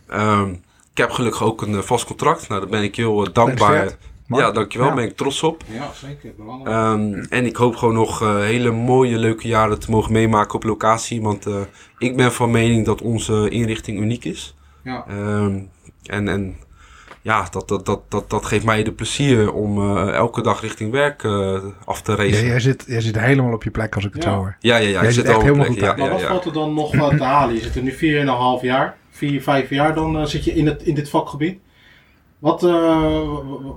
Ehm, ik heb gelukkig ook een vast contract. Nou, daar ben ik heel dankbaar. Mark. Ja, dankjewel. Ja. Daar ben ik trots op. Ja, zeker. Belangrijk. Ehm, en ik hoop gewoon nog eh, hele mooie, leuke jaren te mogen meemaken op locatie. Want eh, ik ben van mening dat onze inrichting uniek is. ja. Ehm, en, en ja, dat, dat, dat, dat, dat geeft mij de plezier om eh, elke dag richting werk eh, af te Ja, racen. Ja, jij, zit, jij zit helemaal op je plek als ik het Ja. zo hoor. ja, ja. Jij ik zit zit echt helemaal plek. goed Ja, maar ja, wat ja. valt er dan nog wat te halen? Je zit er nu 4,5 jaar, 4, 5 jaar, dan zit je in, het, in dit vakgebied. Wat, eh,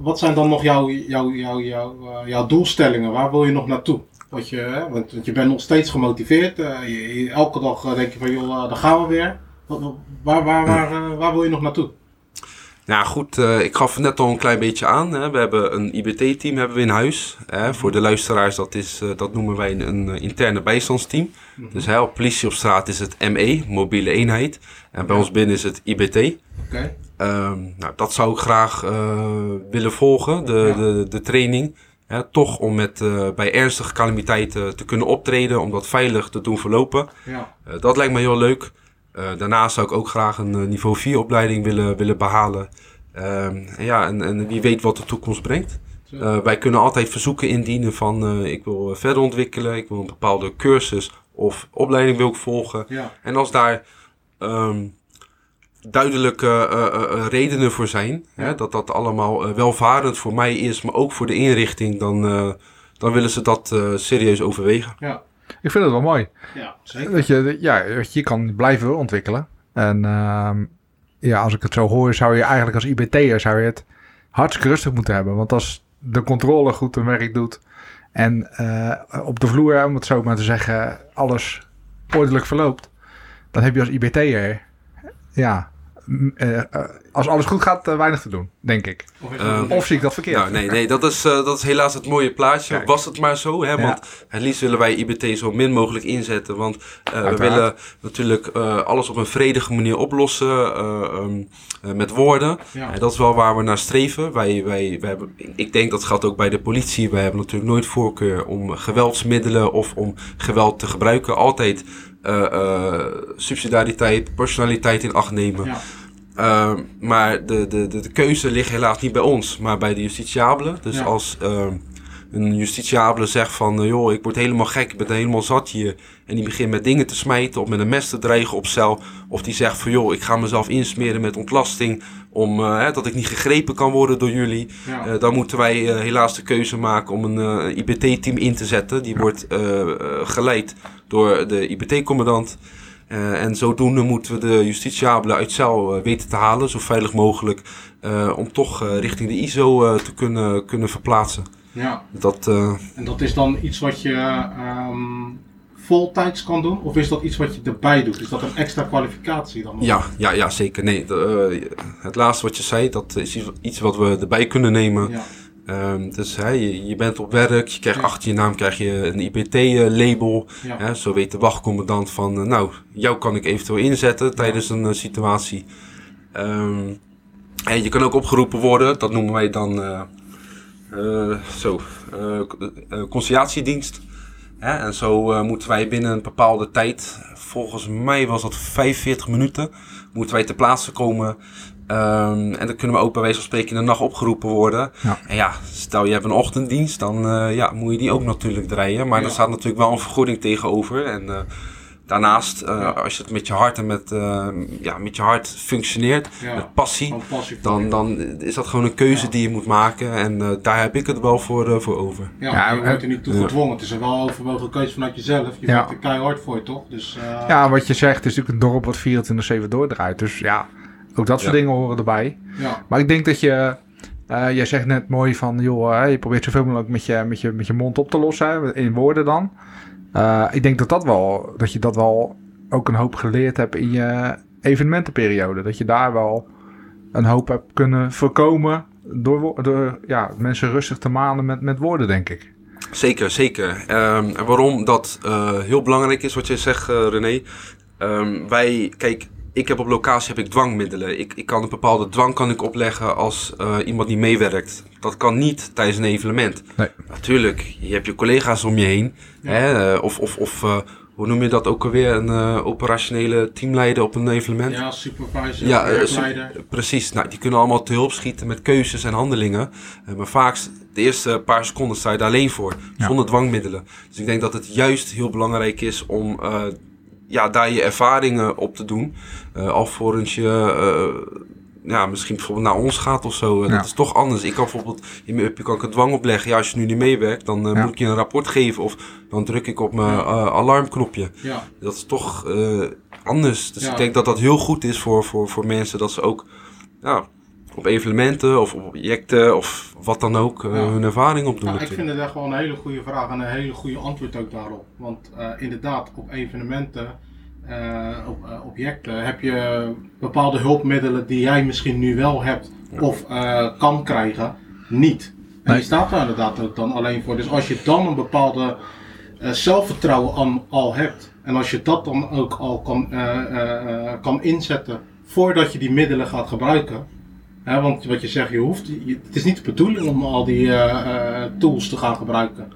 wat zijn dan nog jouw, jouw, jouw, jouw, eh, jouw doelstellingen? Waar wil je nog naartoe? Wat je, hè, want, want je bent nog steeds gemotiveerd. eh, je- je- elke dag denk je van, joh, daar gaan we weer. Wat, waar, waar, waar, waar wil je nog naartoe? Nou goed, ik gaf net al een klein beetje aan. Hè. We hebben een IBT-team hebben we in huis. Hè. Voor de luisteraars, dat, is, dat noemen wij een, een interne bijstandsteam. Dus hè, op politie op straat is het ME, mobiele eenheid. En bij Ja. ons binnen is het IBT. Oké. Ehm, nou, dat zou ik graag eh, willen volgen, de, Ja. de, de training. Hè, toch om met, eh, bij ernstige calamiteiten te kunnen optreden, om dat veilig te doen verlopen. Ja. Eh, dat lijkt me heel leuk. Daarnaast zou ik ook graag een niveau 4 opleiding willen, willen behalen. Ehm, en ja, en, en wie weet wat de toekomst brengt. Wij kunnen altijd verzoeken indienen van ik wil verder ontwikkelen, ik wil een bepaalde cursus of opleiding wil ik volgen. ja. En als daar ehm, duidelijke eh, eh, eh, redenen voor zijn, Ja. hè, dat dat allemaal eh, welvarend voor mij is, maar ook voor de inrichting, dan, eh, dan willen ze dat eh, serieus overwegen. Ja. Ik vind het wel mooi. Ja, zeker. Dat je, ja, dat je kan blijven ontwikkelen. En ehm, ja, als ik het zo hoor, zou je eigenlijk als IBT'er zou je het hartstikke rustig moeten hebben. Want als de controle goed hun werk doet en eh, op de vloer, om het zo maar te zeggen, alles ordelijk verloopt, dan heb je als IBT'er, ja, eh, eh, als alles goed gaat, eh, weinig te doen, denk ik. Of, zie ik dat verkeerd? Nou, nee, nee dat, is, eh, dat is helaas het mooie plaatje. Kijk. Was het maar zo, hè? Ja. Want het liefst willen wij IBT zo min mogelijk inzetten. Want eh, we willen natuurlijk eh, alles op een vredige manier oplossen eh, ehm, eh, met woorden. ja. En dat is wel waar we naar streven. Wij, wij, wij hebben, ik denk dat geldt ook bij de politie. Wij hebben natuurlijk nooit voorkeur om geweldsmiddelen of om geweld te gebruiken. Altijd eh, eh, subsidiariteit, personaliteit in acht nemen. Ja. Ehm, maar de, de, de, de keuze ligt helaas niet bij ons, maar bij de justitiabelen. Dus Ja. als ehm, een justitiabele zegt van, eh, joh, ik word helemaal gek, ik ben helemaal zat hier. En die begint met dingen te smijten of met een mes te dreigen op cel. Of die zegt van, joh, ik ga mezelf insmeren met ontlasting, om, eh, hè, dat ik niet gegrepen kan worden door jullie. Ja. Eh, dan moeten wij helaas de keuze maken om een IBT-team in te zetten. Die wordt geleid door de IBT-commandant. Eh, en zodoende moeten we de justitiabelen uit cel eh, weten te halen, zo veilig mogelijk. eh, om toch richting de ISO te kunnen, kunnen verplaatsen. ja. Dat, En dat is dan iets wat je ehm voltijds kan doen? Of is dat iets wat je erbij doet? Is dat een extra kwalificatie dan? ja, ja, ja, zeker. Nee, de, het laatste wat je zei, dat is iets- iets wat we erbij kunnen nemen. Ja. Ehm, dus hè, je, je bent op werk, je krijgt Ja. achter je naam krijg je een IBT-label. Ja. Hè, zo weet de wachtcommandant van, eh, nou, jou kan ik eventueel inzetten tijdens een eh, situatie. Ehm, en je kan ook opgeroepen worden, dat noemen wij dan eh, eh, zo, eh, eh, conciliatiedienst. Hè, en zo eh, moeten wij binnen een bepaalde tijd, volgens mij was dat 45 minuten, moeten wij ter plaatse komen. Ehm, en dan kunnen we ook bij wijze van spreken in de nacht opgeroepen worden. Ja. En ja, stel je hebt een ochtenddienst, dan eh, ja, moet je die ook natuurlijk draaien. Maar Ja. er staat natuurlijk wel een vergoeding tegenover. En eh, daarnaast, eh, als je het met je hart en met, eh, ja, met je hart functioneert, Ja. met passie, dan, je. dan is dat gewoon een keuze Ja. die je moet maken. En eh, daar heb ik het wel voor, eh, voor over. Ja, Ja, je wordt er niet toe Ja. gedwongen. Het is een wel overwogen keuze vanuit jezelf. Je Ja. werkt er keihard voor, toch? Dus, eh, Ja, wat je zegt, het is natuurlijk een dorp wat 24-7 doordraait. Dus ja, ook dat soort Ja. dingen horen erbij. ja. Maar ik denk dat je... eh, jij zegt net mooi van, joh, je probeert zoveel mogelijk met je, met je, met je mond op te lossen, in woorden dan. Eh, ik denk dat, dat, wel, dat je dat wel ook een hoop geleerd hebt in je evenementenperiode. Dat je daar wel een hoop hebt kunnen voorkomen door, door ja, mensen rustig te manen met, met woorden, denk ik. Zeker, zeker. En waarom dat eh, heel belangrijk is, wat jij zegt, eh, René. Ehm, wij, kijk, ik heb op locatie heb ik dwangmiddelen. Ik, ik kan een bepaalde dwang kan ik opleggen als iemand niet meewerkt. Dat kan niet tijdens een evenement. Nee. Natuurlijk, je hebt je collega's om je heen. Ja. Hè, eh, of, of, of eh, hoe noem je dat ook alweer? Een eh, operationele teamleider op een evenement. ja, supervisor, Ja, su- precies. Nou, die kunnen allemaal te hulp schieten met keuzes en handelingen. Maar vaak, de eerste paar seconden sta je daar alleen voor, Ja. zonder dwangmiddelen. Dus ik denk dat het juist heel belangrijk is om eh, ja, daar je ervaringen op te doen. Eh alvorens je eh, ja, misschien bijvoorbeeld naar ons gaat of zo. Eh, Ja. Dat is toch anders. Ik kan bijvoorbeeld in mijn uppie kan ik een dwang opleggen. Ja, als je nu niet meewerkt, dan eh, Ja. moet ik je een rapport geven. Of dan druk ik op mijn Ja. eh, alarmknopje. Ja, Dat is toch anders. Dus Ja. ik denk dat dat heel goed is voor, voor, voor mensen. Dat ze ook ja, op evenementen of op objecten of wat dan ook Ja. hun ervaring opdoen. Nou, ik natuurlijk. vind het echt wel een hele goede vraag en een hele goede antwoord ook daarop. Want inderdaad, op evenementen, objecten, heb je bepaalde hulpmiddelen die jij misschien nu wel hebt of eh, kan krijgen, niet. En die staat daar inderdaad ook dan alleen voor. Dus als je dan een bepaalde eh, zelfvertrouwen al hebt en als je dat dan ook al kan, eh, eh, eh, kan inzetten voordat je die middelen gaat gebruiken, Hè, want wat je zegt, je hoeft, je- het is niet de bedoeling om al die eh, eh, tools te gaan gebruiken.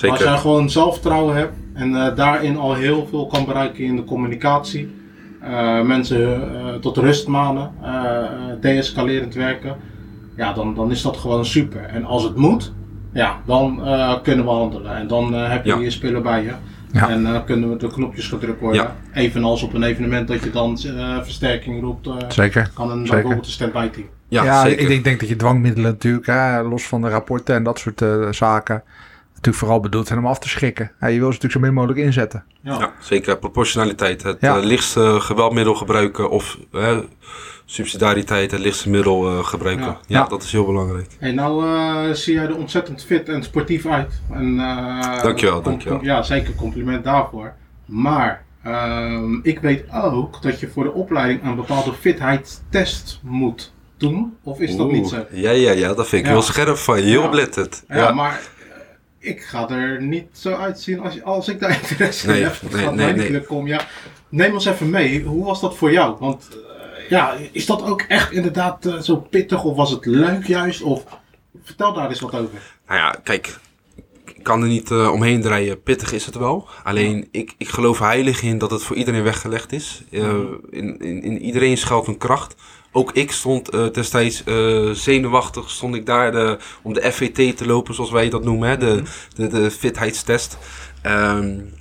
Maar als jij Zeker. gewoon zelfvertrouwen hebt en eh, daarin al heel veel kan bereiken in de communicatie, eh, mensen eh, tot rust manen, deescalerend werken, ja, dan, dan is dat gewoon super. En als het moet, ja, dan eh, kunnen we handelen. En dan heb je Ja. je spullen bij je. Ja. En dan kunnen we de knopjes gedrukt worden. Ja. Evenals op een evenement dat je dan eh, versterking roept, eh, Zeker. kan een, Zeker. bijvoorbeeld een stand-by team. Ja, Ja, zeker. ik denk, denk dat je dwangmiddelen natuurlijk, hè, los van de rapporten en dat soort eh, zaken, natuurlijk vooral bedoeld zijn om af te schrikken. Ja, je wil ze natuurlijk zo min mogelijk inzetten. Ja. Ja, zeker. Proportionaliteit. Het Ja. eh, lichtste geweldmiddel gebruiken of eh, subsidiariteit, het lichtste middel eh, gebruiken. Ja. Ja. Ja. dat is heel belangrijk. Hey, nou eh, zie jij er ontzettend fit en sportief uit. En, eh, Dankjewel, dankjewel. Ja, zeker compliment daarvoor. Maar ehm, ik weet ook dat je voor de opleiding een bepaalde fitheidstest moet doen. Of is dat Oeh. niet zo? Ja, ja, ja, dat vind ik Ja. heel scherp van je. Heel Ja. oplettend. Ja, Ja, maar ik ga er niet zo uitzien als, als ik daar [laughs] interesse Nee, in heb. Nee, gaat nee, nee. om, ja. Neem ons even mee. Hoe was dat voor jou? Want eh, ja, is dat ook echt inderdaad eh, zo pittig? Of was het leuk juist? Of vertel daar eens wat over. Nou ja, kijk, ik kan er niet eh, omheen draaien. Pittig is het wel. Alleen, ik, ik geloof heilig in dat het voor iedereen weggelegd is. In, in, in iedereen schuilt een kracht. Ook ik stond uh, destijds uh, zenuwachtig, stond ik daar de, om de FVT te lopen, zoals wij dat noemen, hè, de, mhm. de, de fitheidstest. Um,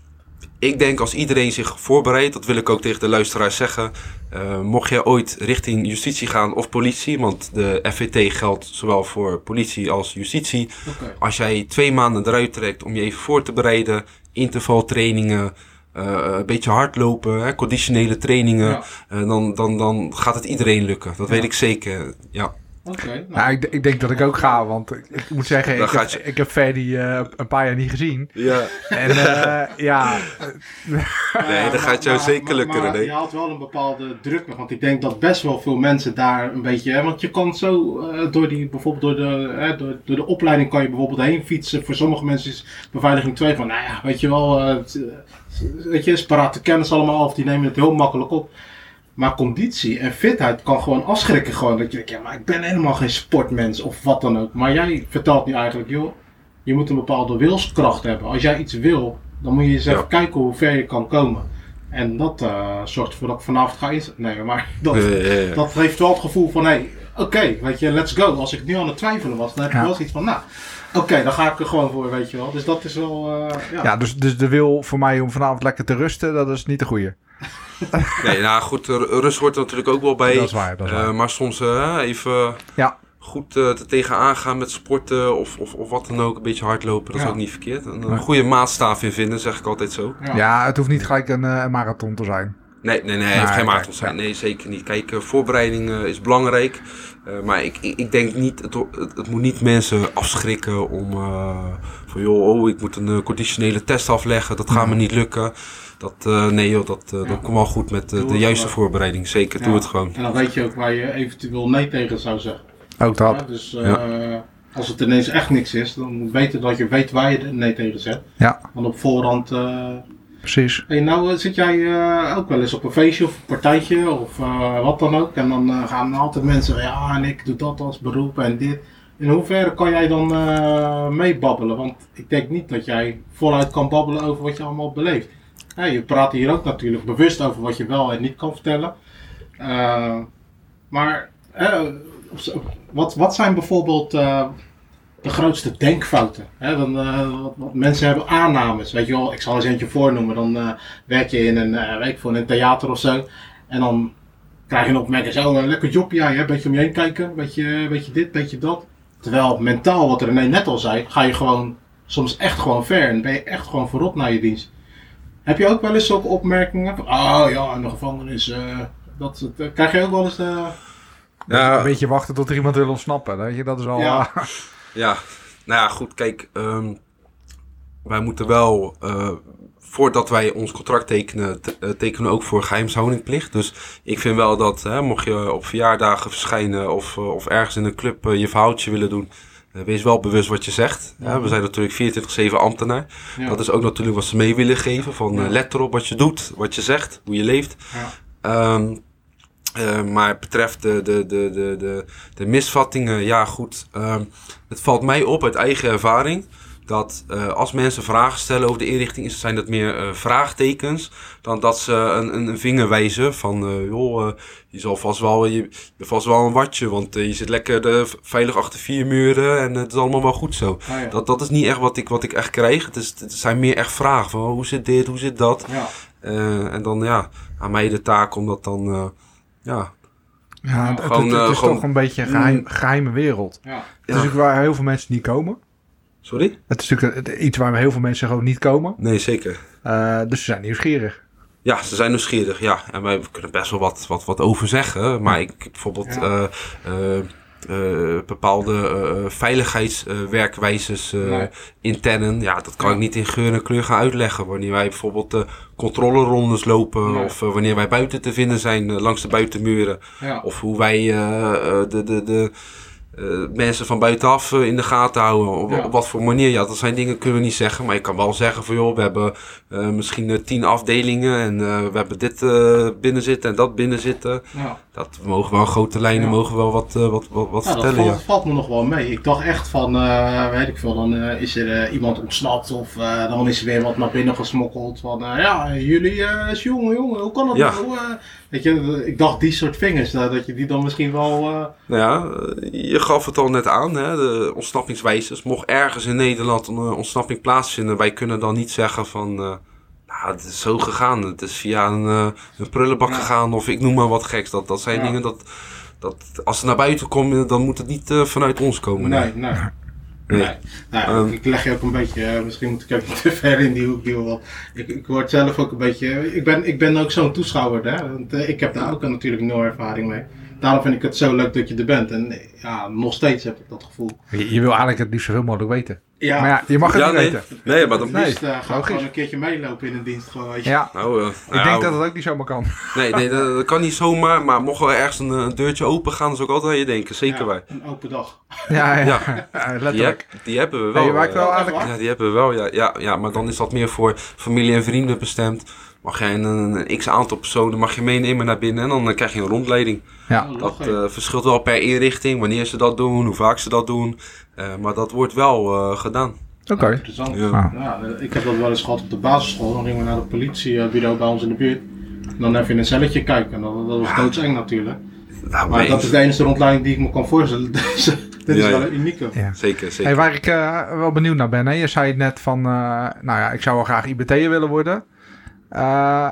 ik denk als iedereen zich voorbereidt, dat wil ik ook tegen de luisteraars zeggen. Uh, mocht je ooit richting justitie gaan of politie, want de FVT geldt zowel voor politie als justitie. Okay. Als jij twee maanden eruit trekt om je even voor te bereiden, intervaltrainingen, een beetje hardlopen, hè, conditionele trainingen, ja. uh, dan, dan, dan gaat het iedereen lukken. Dat ja. weet ik zeker. Ja. Oké. nou, nou ik, ik, denk dat ik ook ga, want ik, ik moet zeggen, ik heb, ik heb Ferdy uh, een paar jaar niet gezien. Ja. En uh, [laughs] ja. nee, dat gaat jou zeker lukken. Maar, maar je had wel een bepaalde druk, want ik denk dat best wel veel mensen daar een beetje, hè, want je kan zo uh, door die, bijvoorbeeld door de, hè, door, door, de opleiding kan je bijvoorbeeld heen fietsen. Voor sommige mensen is beveiliging 2 van, nou ja, weet je wel, weet je, is parate kennis allemaal of die nemen het heel makkelijk op. Maar conditie en fitheid kan gewoon afschrikken. Gewoon dat je denkt, ja, maar ik ben helemaal geen sportmens of wat dan ook. Maar jij vertelt nu eigenlijk, joh, je moet een bepaalde wilskracht hebben. Als jij iets wil, dan moet je eens even kijken hoe ver je kan komen. En dat uh, zorgt ervoor dat ik vanavond ga is. Nee, maar [laughs] dat, dat heeft wel het gevoel van, hé, hey, oké, weet je, let's go. Als ik nu aan het twijfelen was, dan heb je wel zoiets van, nou, oké, dan ga ik er gewoon voor, weet je wel. Dus dat is wel, uh, ja. ja. dus, dus de wil voor mij om vanavond lekker te rusten, dat is niet de goede. [laughs] nee, nou goed, rust hoort er natuurlijk ook wel bij. Dat is waar, dat is waar. Uh, maar soms uh, even ja. goed uh, te tegenaan gaan met sporten of, of, of wat dan ook. Een beetje hardlopen, dat ja. is ook niet verkeerd. Een, een goede maatstaaf in vinden, zeg ik altijd zo. Ja, ja het hoeft niet gelijk een, een marathon te zijn. Nee, nee, nee, het hoeft geen marathon te zijn. Nee, zeker niet. Kijk, voorbereiding is belangrijk. maar ik, ik, ik, denk niet, het, het, moet niet mensen afschrikken om van joh, oh, ik moet een conditionele test afleggen, dat gaat me niet lukken. Dat, uh, nee joh, dat, uh, dat komt wel goed met uh, de juiste voorbereiding. Zeker, ja. doe het gewoon. En dan weet je ook waar je eventueel nee tegen zou zeggen. Ook dat. Ja, dus als het ineens echt niks is, dan moet je weten dat je weet waar je nee tegen zet. Ja. Dan op voorhand... Precies. Hey, nou zit jij ook wel eens op een feestje of een partijtje of wat dan ook. En dan gaan altijd mensen, ja en ik doe dat als beroep en dit. In hoeverre kan jij dan meebabbelen? Want ik denk niet dat jij voluit kan babbelen over wat je allemaal beleeft. Je praat hier ook natuurlijk bewust over wat je wel en niet kan vertellen. Uh, maar wat, wat zijn bijvoorbeeld uh, de grootste denkfouten? Hè? Dan, wat, wat, mensen hebben aannames. Weet je wel, ik zal eens eentje voornoemen. Dan werk je in een, weet voor een theater of zo. En dan krijg je een opmerking. Zo, een lekker jobje. Ja, een beetje om je heen kijken. Beetje, beetje dit, beetje dat. Terwijl mentaal, wat René net al zei, ga je gewoon soms echt gewoon ver. En ben je echt gewoon voorop naar je dienst. Heb je ook wel eens zulke opmerkingen? Van, oh ja, in de gevangenis. Uh, dat, uh, krijg je ook wel eens. Uh... Ja, een beetje wachten tot er iemand wil ontsnappen. Weet je? Dat is al. Ja, [laughs] ja. nou ja, goed. Kijk, um, wij moeten wel. voordat wij ons contract tekenen, tekenen ook voor geheimshoudingplicht. Dus ik vind wel dat, hè, mocht je op verjaardagen verschijnen of, of ergens in een club je verhaaltje willen doen, eh, wees wel bewust wat je zegt. Ja, we zijn natuurlijk 24-7 ambtenaar. Dat is ook natuurlijk wat ze mee willen geven. Van uh, let erop wat je doet, wat je zegt, hoe je leeft. Um, uh, maar betreft de, de, de, de, de, de misvattingen, ja goed. Um, het valt mij op uit eigen ervaring dat uh, als mensen vragen stellen over de inrichting, zijn dat meer uh, vraagtekens dan dat ze een, een, vinger wijzen van, uh, joh, je zal vast wel, je, je vast wel een watje, want je zit lekker veilig achter vier muren en het is allemaal wel goed zo. Ah, ja. dat, dat is niet echt wat ik, wat ik echt krijg. Het, is, het zijn meer echt vragen van, hoe zit dit, hoe zit dat? Ja. en dan ja, aan mij de taak om dat dan, ja, ja, het, gewoon, het, het is gewoon, toch een beetje een geheim, mm. geheime wereld. Ja. Is natuurlijk waar heel veel mensen niet komen. Sorry? Het is natuurlijk iets waar heel veel mensen gewoon niet komen. Nee, zeker. Uh, dus ze zijn nieuwsgierig. Ja, ze zijn nieuwsgierig, ja. En wij kunnen best wel wat, wat, wat over zeggen. Maar ik bijvoorbeeld ja. uh, uh, bepaalde veiligheidswerkwijzes nee. internen. Ja, dat kan ja. ik niet in geur en kleur gaan uitleggen. Wanneer wij bijvoorbeeld de controlerondes lopen. Nee. Of wanneer wij buiten te vinden zijn langs de buitenmuren. Ja. Of hoe wij de, de, de eh, mensen van buitenaf eh, in de gaten houden. Op, Ja. op wat voor manier. Ja, dat zijn dingen kunnen we niet zeggen. Maar je kan wel zeggen van joh, we hebben eh, misschien tien afdelingen. En eh, we hebben dit eh binnen zitten en dat binnen zitten. Ja. Dat we mogen wel grote lijnen Ja. mogen wel wat, wat, wat, wat Ja, dat vertellen. valt, Ja. valt me nog wel mee. Ik dacht echt van, eh, weet ik veel, dan eh, is er iemand ontsnapt of eh, dan is er weer wat naar binnen gesmokkeld. Van, ja, jullie eh is jongen, jongen, hoe kan dat Ja. nou? eh? weet je, ik dacht die soort vingers, dat je die dan misschien wel... eh, Nou ja, je gaf het al net aan, hè, de ontsnappingswijzers. Mocht ergens in Nederland een eh, ontsnapping plaatsvinden, wij kunnen dan niet zeggen van... eh, nou, het is zo gegaan, het is via een, eh, een prullenbak Ja. gegaan of ik noem maar wat geks. Dat, dat zijn Ja. dingen dat, dat als het naar buiten komt, dan moet het niet vanuit ons komen. nee, nee. Nee. Nee. Nou, ik leg je ook een beetje, misschien moet ik ook niet [laughs] te ver in die hoek duwen. Ik, ik word zelf ook een beetje, ik ben, ik ben ook zo'n toeschouwer, hè. Want, ik heb daar ook natuurlijk nul ervaring mee. Daarom vind ik het zo leuk dat je er bent. En eh, ja, nog steeds heb ik dat gevoel. Je, je wil eigenlijk het liefst zoveel mogelijk weten. Ja, Maar ja, je mag het Ja, niet nee. weten. Nee, maar dan... Nee. liefst, eh, ga gewoon een keertje meelopen in een dienst. Gewoon, weet je. Ja, Nou, eh, ik nou denk ja, dat het ook niet zomaar kan. Nee, nee dat, dat kan niet zomaar, maar mocht wel ergens een, een deurtje open gaan, dat is ook altijd aan je denken. Zeker Ja, wij. Een open dag. Ja, ja. [laughs] Ja. ja Die, letterlijk. die hebben we Nee, wel. je maakt eh, wel echt aardig... waar? Ja, die hebben we wel, ja, ja, ja. Maar dan is dat meer voor familie en vrienden bestemd. Mag jij een, een x-aantal personen mag je meenemen naar binnen en dan eh, krijg je een rondleiding. Ja, Oh, Dat eh, verschilt wel per inrichting, wanneer ze dat doen, hoe vaak ze dat doen. Eh, maar dat wordt wel eh, gedaan. oké. Interessant. Ja. Ah. Ja, ik heb dat wel eens gehad op de basisschool. Dan gingen we naar het politiebureau bij ons in de buurt. Dan even in een celletje kijken. Dat, dat was doodseng natuurlijk. Nou, Maar dat is de enige rondleiding die ik me kan voorstellen. [laughs] Dit is Ja, wel ja. een unieke. Ja. Zeker, zeker. Hey, waar ik eh, wel benieuwd naar ben, hè? je zei net van, eh, nou ja, ik zou wel graag IBT'er willen worden. Eh,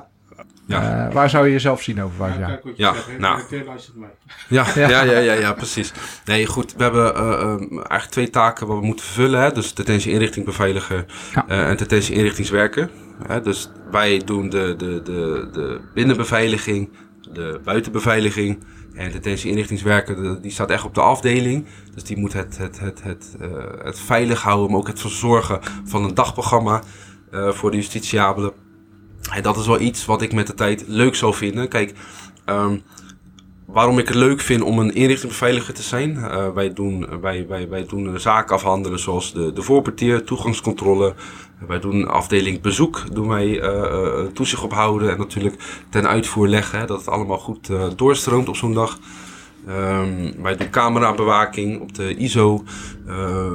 Ja. eh, waar zou je jezelf zien over vijf Ja, jaar? kijk wat je Ja, nou. Luistert mee. Ja, Ja. ja. Ja, ja, ja, precies. Nee, goed. We hebben eh, eh, eigenlijk twee taken wat we moeten vervullen. Hè? Dus detentie inrichting beveiliger Ja. eh, en detentie inrichtingswerker. Hè? Dus wij doen de, de, de, de binnenbeveiliging, de buitenbeveiliging. En detentie inrichtingswerker, de- die staat echt op de afdeling. Dus die moet het, het, het, het, eh, het veilig houden, maar ook het verzorgen van een dagprogramma eh, voor de justitiabelen. En dat is wel iets wat ik met de tijd leuk zou vinden. Kijk, ehm, waarom ik het leuk vind om een inrichtingbeveiliger te zijn. Eh, wij, doen, wij, wij, wij doen zaken afhandelen zoals de, de voorportier, toegangscontrole. wij doen afdeling bezoek, doen wij eh, eh, toezicht op houden en natuurlijk ten uitvoer leggen. Dat het allemaal goed eh, doorstroomt op zo'n dag. Ehm, wij doen camerabewaking op de ISO. Eh,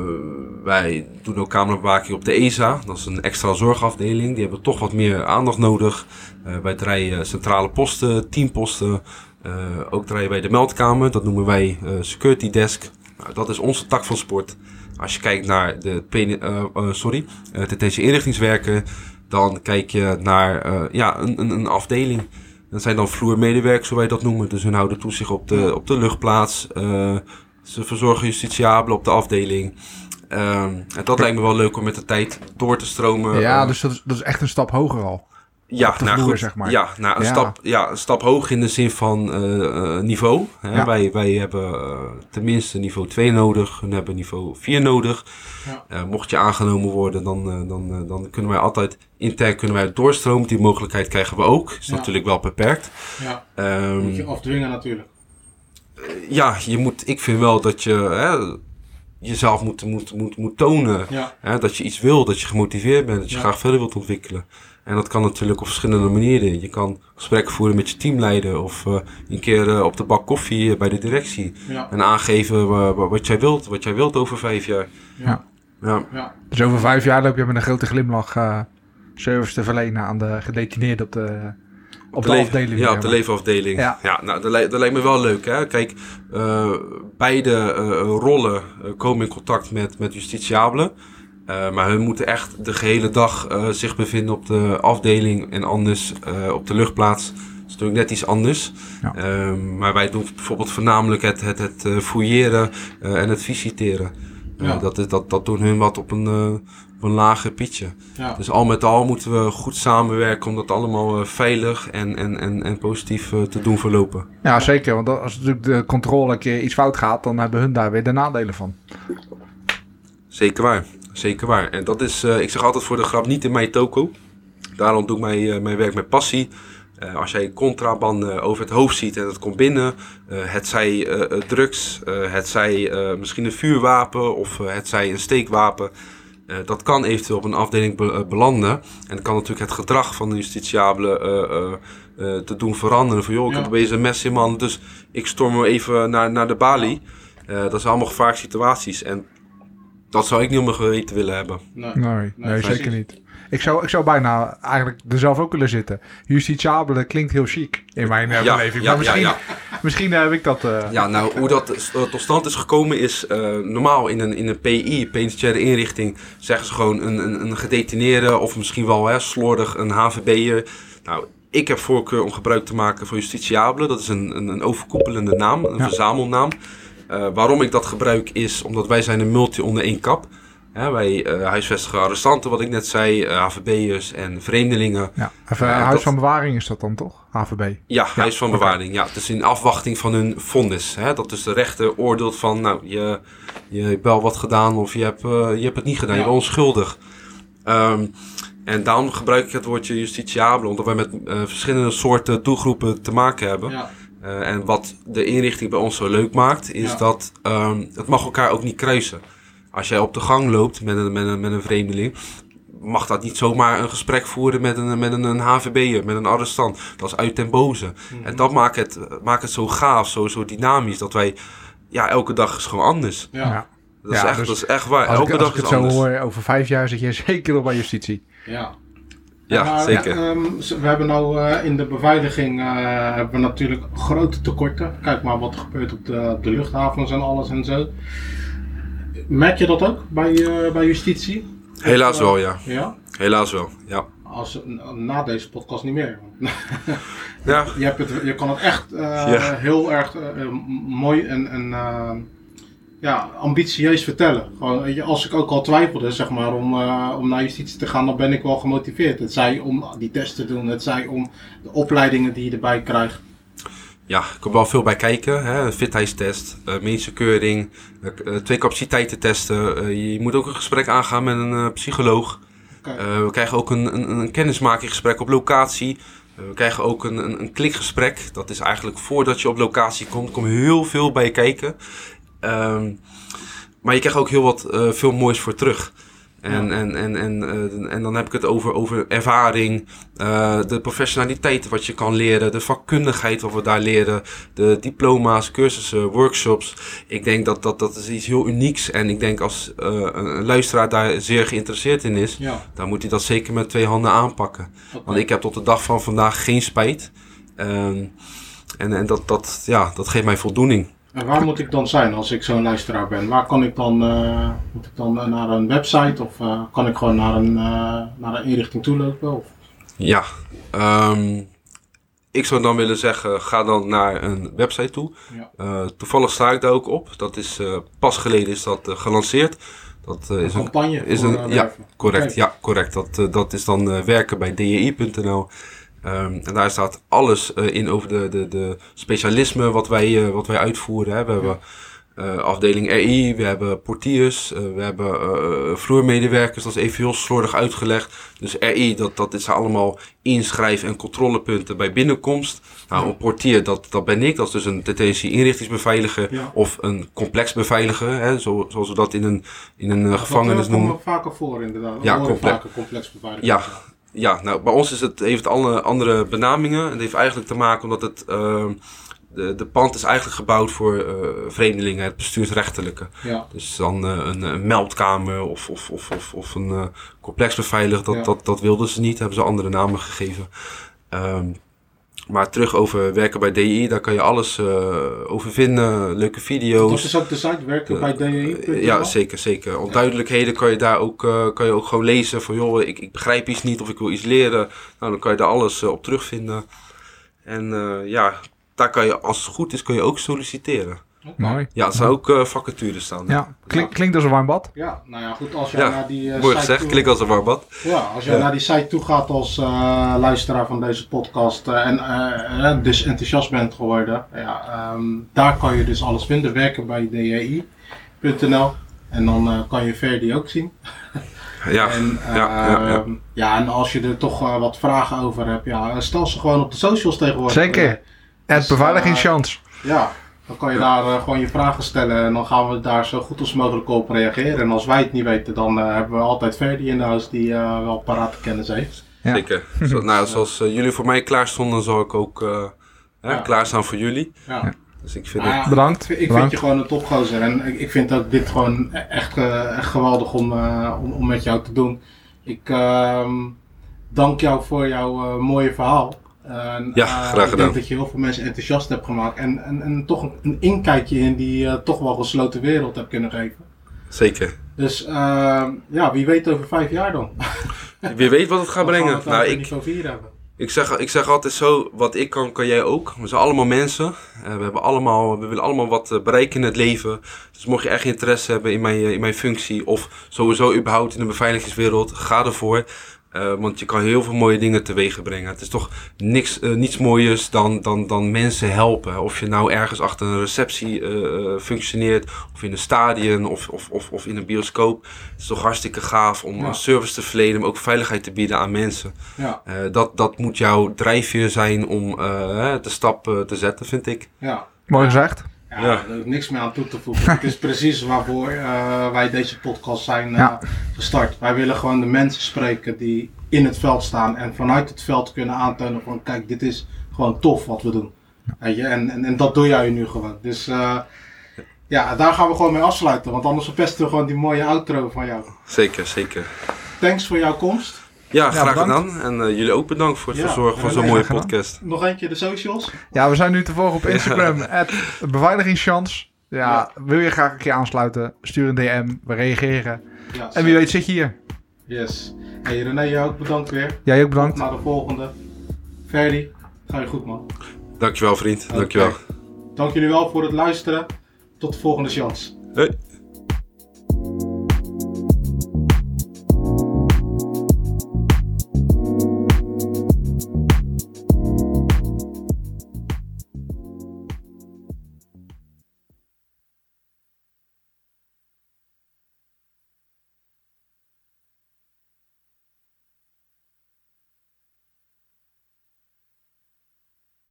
wij doen ook camerabewaking op de ESA. Dat is een extra zorgafdeling. Die hebben toch wat meer aandacht nodig. Eh, wij draaien centrale posten, teamposten. Eh, ook draaien wij de meldkamer. Dat noemen wij eh, security desk. Nou, dat is onze tak van sport. Als je kijkt naar de eh, eh, sorry, detentie inrichtingswerken, dan kijk je naar eh, ja, een, een, een afdeling. Dat zijn dan vloermedewerkers, hoe wij dat noemen. Dus hun houden toezicht op de, op de luchtplaats. Eh, ze verzorgen justitiabelen op de afdeling. Ehm, en dat lijkt me wel leuk om met de tijd door te stromen. Ja, Eh, dus dat is, dat is echt een stap hoger al. Ja, nou goed. zeg maar. Ja, nou, een, Ja. Stap, ja, een stap hoog in de zin van eh, eh, niveau. Hè. Ja. Wij, wij hebben eh, tenminste niveau 2 nodig. Hun hebben niveau 4 nodig. Ja. Mocht je aangenomen worden, dan, dan, dan kunnen wij altijd intern kunnen wij doorstromen. Die mogelijkheid krijgen we ook. Is natuurlijk wel beperkt. Ja, Ehm, moet je afdwingen natuurlijk. ja, je moet, ik vind wel dat je hè, jezelf moet, moet, moet, moet tonen. Hè, dat je iets wil, dat je gemotiveerd bent, dat je graag verder wilt ontwikkelen. En dat kan natuurlijk op verschillende manieren. Je kan gesprekken voeren met je teamleider of eh, een keer eh, op de bak koffie eh, bij de directie. ja, En aangeven wa- wa- wat jij wilt, wat jij wilt over vijf jaar. ja, Ja, ja. Dus over vijf jaar loop je met een grote glimlach eh, service te verlenen aan de gedetineerden op de, op de, le- afdeling. Ja, op de leefafdeling. Ja. Ja, nou, dat, li- dat lijkt me wel leuk. Hè? Kijk, eh, beide eh, rollen komen in contact met, met justitiabelen. Eh, maar hun moeten echt de gehele dag eh, zich bevinden op de afdeling en anders eh, op de luchtplaats. Dat is natuurlijk net iets anders. Ja. Ehm, maar wij doen bijvoorbeeld voornamelijk het, het, het fouilleren en het visiteren. Ja. dat, is, dat, dat doen hun wat op een, op een lager pitje. ja. Dus al met al moeten we goed samenwerken om dat allemaal veilig en, en, en, en positief te doen verlopen. Ja, zeker. Want als natuurlijk de controle een keer iets fout gaat, dan hebben hun daar weer de nadelen van. Zeker waar, zeker waar. En dat is, eh, ik zeg altijd voor de grap, niet in mijn toko. Daarom doe ik mijn, eh, mijn werk met passie. Eh, als jij contrabanden over het hoofd ziet en het komt binnen, het zij drugs, het zij misschien een vuurwapen of het zij een steekwapen. dat kan eventueel op een afdeling belanden. En dat kan natuurlijk het gedrag van de justitiabele te doen veranderen. Van joh, ik heb opeens een mes in man, dus ik storm even naar, naar de balie. dat zijn allemaal gevaarlijke situaties. En dat zou ik niet om mijn geweten willen hebben. Nee, nee, nee zeker niet. Ik zou, ik zou bijna eigenlijk er zelf ook willen zitten. Justitiabele klinkt heel chic in mijn uh, beleving. maar misschien, misschien heb ik dat... Uh... Ja, nou, hoe dat tot stand is gekomen is... Uh, normaal in een, in een PI, penitentiaire inrichting... zeggen ze gewoon een, een, een gedetineerde... of misschien wel hè, slordig een HVB'er. Nou, ik heb voorkeur om gebruik te maken van justitiabele. Dat is een, een, een overkoepelende naam, een verzamelnaam. Waarom ik dat gebruik is omdat wij zijn een multi onder één kap ja, wij uh, huisvestigen arrestanten, wat ik net zei, uh, eh, HVB'ers en vreemdelingen. Ja, even, uh, huis van bewaring is dat dan toch? HVB? Ja, huis van bewaring. Ja, het is in afwachting van hun vonnis. Hè? Dat is de rechter oordeelt van, nou, je, je hebt wel wat gedaan of je hebt, je hebt het niet gedaan, je bent onschuldig. Um, en daarom gebruik ik het woordje justitiabel, omdat wij met verschillende soorten doelgroepen te maken hebben. Ja. En wat de inrichting bij ons zo leuk maakt, is dat um, het mag elkaar ook niet kruisen. Als jij op de gang loopt met een, met een, met een vreemdeling, mag dat niet zomaar een gesprek voeren met een, met een, een HVB'er, met een arrestant. Dat is uit ten boze. Mhm. En dat maakt het, maakt het zo gaaf, zo, zo dynamisch, dat wij, ja, elke dag is gewoon anders. Ja. Dat, is echt, dus dat is echt waar. Elke dag ik is het zo hoor, over vijf jaar zit je [laughs] zeker nog bij justitie. Ja. Ja, zeker. Ehm, we hebben nou uh, in de beveiliging uh, hebben we natuurlijk grote tekorten. Kijk maar wat er gebeurt op de, op de luchthavens en alles en zo. Merk je dat ook bij, uh, bij justitie? Helaas wel, ja. ja. Helaas wel, ja. Als, na deze podcast niet meer. ja. [laughs] je, hebt het, je kan het echt heel erg mooi en, en ja, ambitieus vertellen. Gewoon, als ik ook al twijfelde zeg maar, om, om naar justitie te gaan, dan ben ik wel gemotiveerd. Het zij om die test te doen, het zij om de opleidingen die je erbij krijgt ja, er komt wel veel bij kijken. Hè? Fitheidstest, uh, medische keuring, uh, twee capaciteiten testen. je moet ook een gesprek aangaan met een psycholoog. we krijgen ook een, een, een kennismakinggesprek op locatie. we krijgen ook een, een, een, klikgesprek. Dat is eigenlijk voordat je op locatie komt. Komt heel veel bij kijken. Ehm, maar je krijgt ook heel wat veel moois voor terug. En, en, en, en, uh, en dan heb ik het over, over ervaring, uh, de professionaliteit wat je kan leren, de vakkundigheid wat we daar leren, de diploma's, cursussen, workshops. Ik denk dat dat, dat is iets heel unieks. En ik denk als uh, een luisteraar daar zeer geïnteresseerd in is, ja. dan moet hij dat zeker met twee handen aanpakken. Want ik heb tot de dag van vandaag geen spijt. Um, en en dat, dat, ja, dat geeft mij voldoening. En waar moet ik dan zijn als ik zo'n luisteraar ben? Waar kan ik dan, uh, moet ik dan uh, naar een website of uh, kan ik gewoon naar een, naar een inrichting toe lopen? Of? Ja, um, ik zou dan willen zeggen, ga dan naar een website toe. Ja. toevallig sta ik daar ook op. Dat is pas geleden is dat gelanceerd. Dat een is een campagne. Is een, ja, correct. Ja, correct. Dat, dat is dan werken bij dji.nl. Um, en daar staat alles uh, in over de, de, de specialismen wat wij, uh, wat wij uitvoeren. Hè. We hebben uh, afdeling RI, we hebben portiers, we hebben vloermedewerkers. Dat is even heel slordig uitgelegd. Dus RI, dat, dat is allemaal inschrijf- en controlepunten bij binnenkomst. Nou, een portier, dat, dat ben ik. Dat is dus een detentie inrichtingsbeveiliger ja. of een complexbeveiliger. Hè, zo, zoals we dat in een, in een gevangenis noemen. Dat komt vaker voor inderdaad. Ja, complex. complexbeveiliger. Ja, ja, nou, bij ons is het, heeft alle andere benamingen. Het heeft eigenlijk te maken omdat het, uh, de, de pand is eigenlijk gebouwd voor uh, vreemdelingen, het bestuursrechtelijke. Ja. Dus dan uh, een, een, meldkamer of, of, of, of, of een uh, complex beveiligd, dat, dat, dat wilden ze niet, hebben ze andere namen gegeven. Um, maar terug over werken bij DI, daar kan je alles uh, over vinden. Leuke video's. Dat is ook de site werken bij DI. Uh, ja, zeker, zeker. Onduidelijkheden kan je daar ook, uh, kan je ook gewoon lezen. Van joh, ik, ik begrijp iets niet of ik wil iets leren. Nou, dan kan je daar alles op terugvinden. En ja, daar kan je, als het goed is, kun je ook solliciteren. Mooi. Ja, zijn ook uh, vacatures staan. Ja, klinkt als een warm bad. Ja, nou ja, goed. Als jij naar die uh, mooi gezegd, toe... klinkt als een warm bad. Ja, als jij naar die site toe gaat als uh, luisteraar van deze podcast en dus enthousiast bent geworden, ja, um, daar kan je dus alles vinden. Werken bij dji.nl en dan kan je Verdi ook zien. [laughs] Ja, En, ja, ja, ja. ehm, ja, en als je er toch eh, wat vragen over hebt, ja, stel ze gewoon op de socials tegenwoordig. Zeker. Het Dus, beveiligingschans. Ja, dan kan je daar eh, gewoon je vragen stellen en dan gaan we daar zo goed als mogelijk op reageren. En als wij het niet weten, dan eh, hebben we altijd Ferdi in de huis die eh, wel parate kennis heeft. Ja. Zeker. Zo, nou, zoals jullie voor mij klaar stonden, zal ik ook eh, hè, Ja. klaarstaan voor jullie. Ja. Dus ik vind Nou het... Bedankt, Ik, vind- ik bedankt. vind je gewoon een topgozer en ik, ik vind ook dit gewoon e- echt, echt geweldig om, eh, om, om met jou te doen. Ik ehm, dank jou voor jouw mooie verhaal. En, Ja, eh, graag Ik gedaan. denk dat je heel veel mensen enthousiast hebt gemaakt en, en, en toch een, inkijkje in die eh, toch wel gesloten wereld hebt kunnen geven. Zeker. Dus ehm, ja, wie weet over vijf jaar dan. Wie weet wat het gaat [laughs] brengen. het Nou, ik, niveau 4 hebben. ik, zeg, ik zeg altijd zo, wat ik kan, kan jij ook. We zijn allemaal mensen. Eh, we, hebben allemaal, we willen allemaal wat bereiken in het leven. Dus mocht je echt interesse hebben in mijn, in mijn functie of sowieso überhaupt in de beveiligingswereld, ga ervoor. Eh, want je kan heel veel mooie dingen teweeg brengen. Het is toch niks, eh, niets mooiers dan, dan, dan mensen helpen. Of je nou ergens achter een receptie eh, eh, functioneert, of in een stadion, of, of, of, of in een bioscoop. Het is toch hartstikke gaaf om Ja. een service te verlenen, maar ook veiligheid te bieden aan mensen. Ja, Eh, dat, dat moet jouw drijfveer zijn om eh, de stap te zetten, vind ik. ja. Mooi gezegd. Ja, Ja. er is niks meer aan toe te voegen. het is [laughs] precies waarvoor eh, wij deze podcast zijn eh, Ja. gestart. Wij willen gewoon de mensen spreken die in het veld staan en vanuit het veld kunnen aantonen van kijk, dit is gewoon tof wat we doen. Weet je? En, en, en dat doe jij nu gewoon. Dus eh, ja, daar gaan we gewoon mee afsluiten. Want anders verpesten we gewoon die mooie outro van jou. Zeker, zeker. Thanks voor jouw komst. Ja, graag gedaan. En eh, jullie ook bedankt voor het Ja, verzorgen van zo'n mooie podcast. Nog eentje de socials. Ja, we zijn nu te volgen op Instagram. [laughs] Beveiligingschans. Ja, wil je graag een keer aansluiten? Stuur een DM. We reageren. Ja, En wie weet zit je hier. Yes. Hey René, jou ook bedankt weer. Jij ook bedankt. Naar de volgende. Ferdy, ga je goed man. Dankjewel vriend, dankjewel. Dank jullie wel voor het luisteren. Tot de volgende chance. Hoi.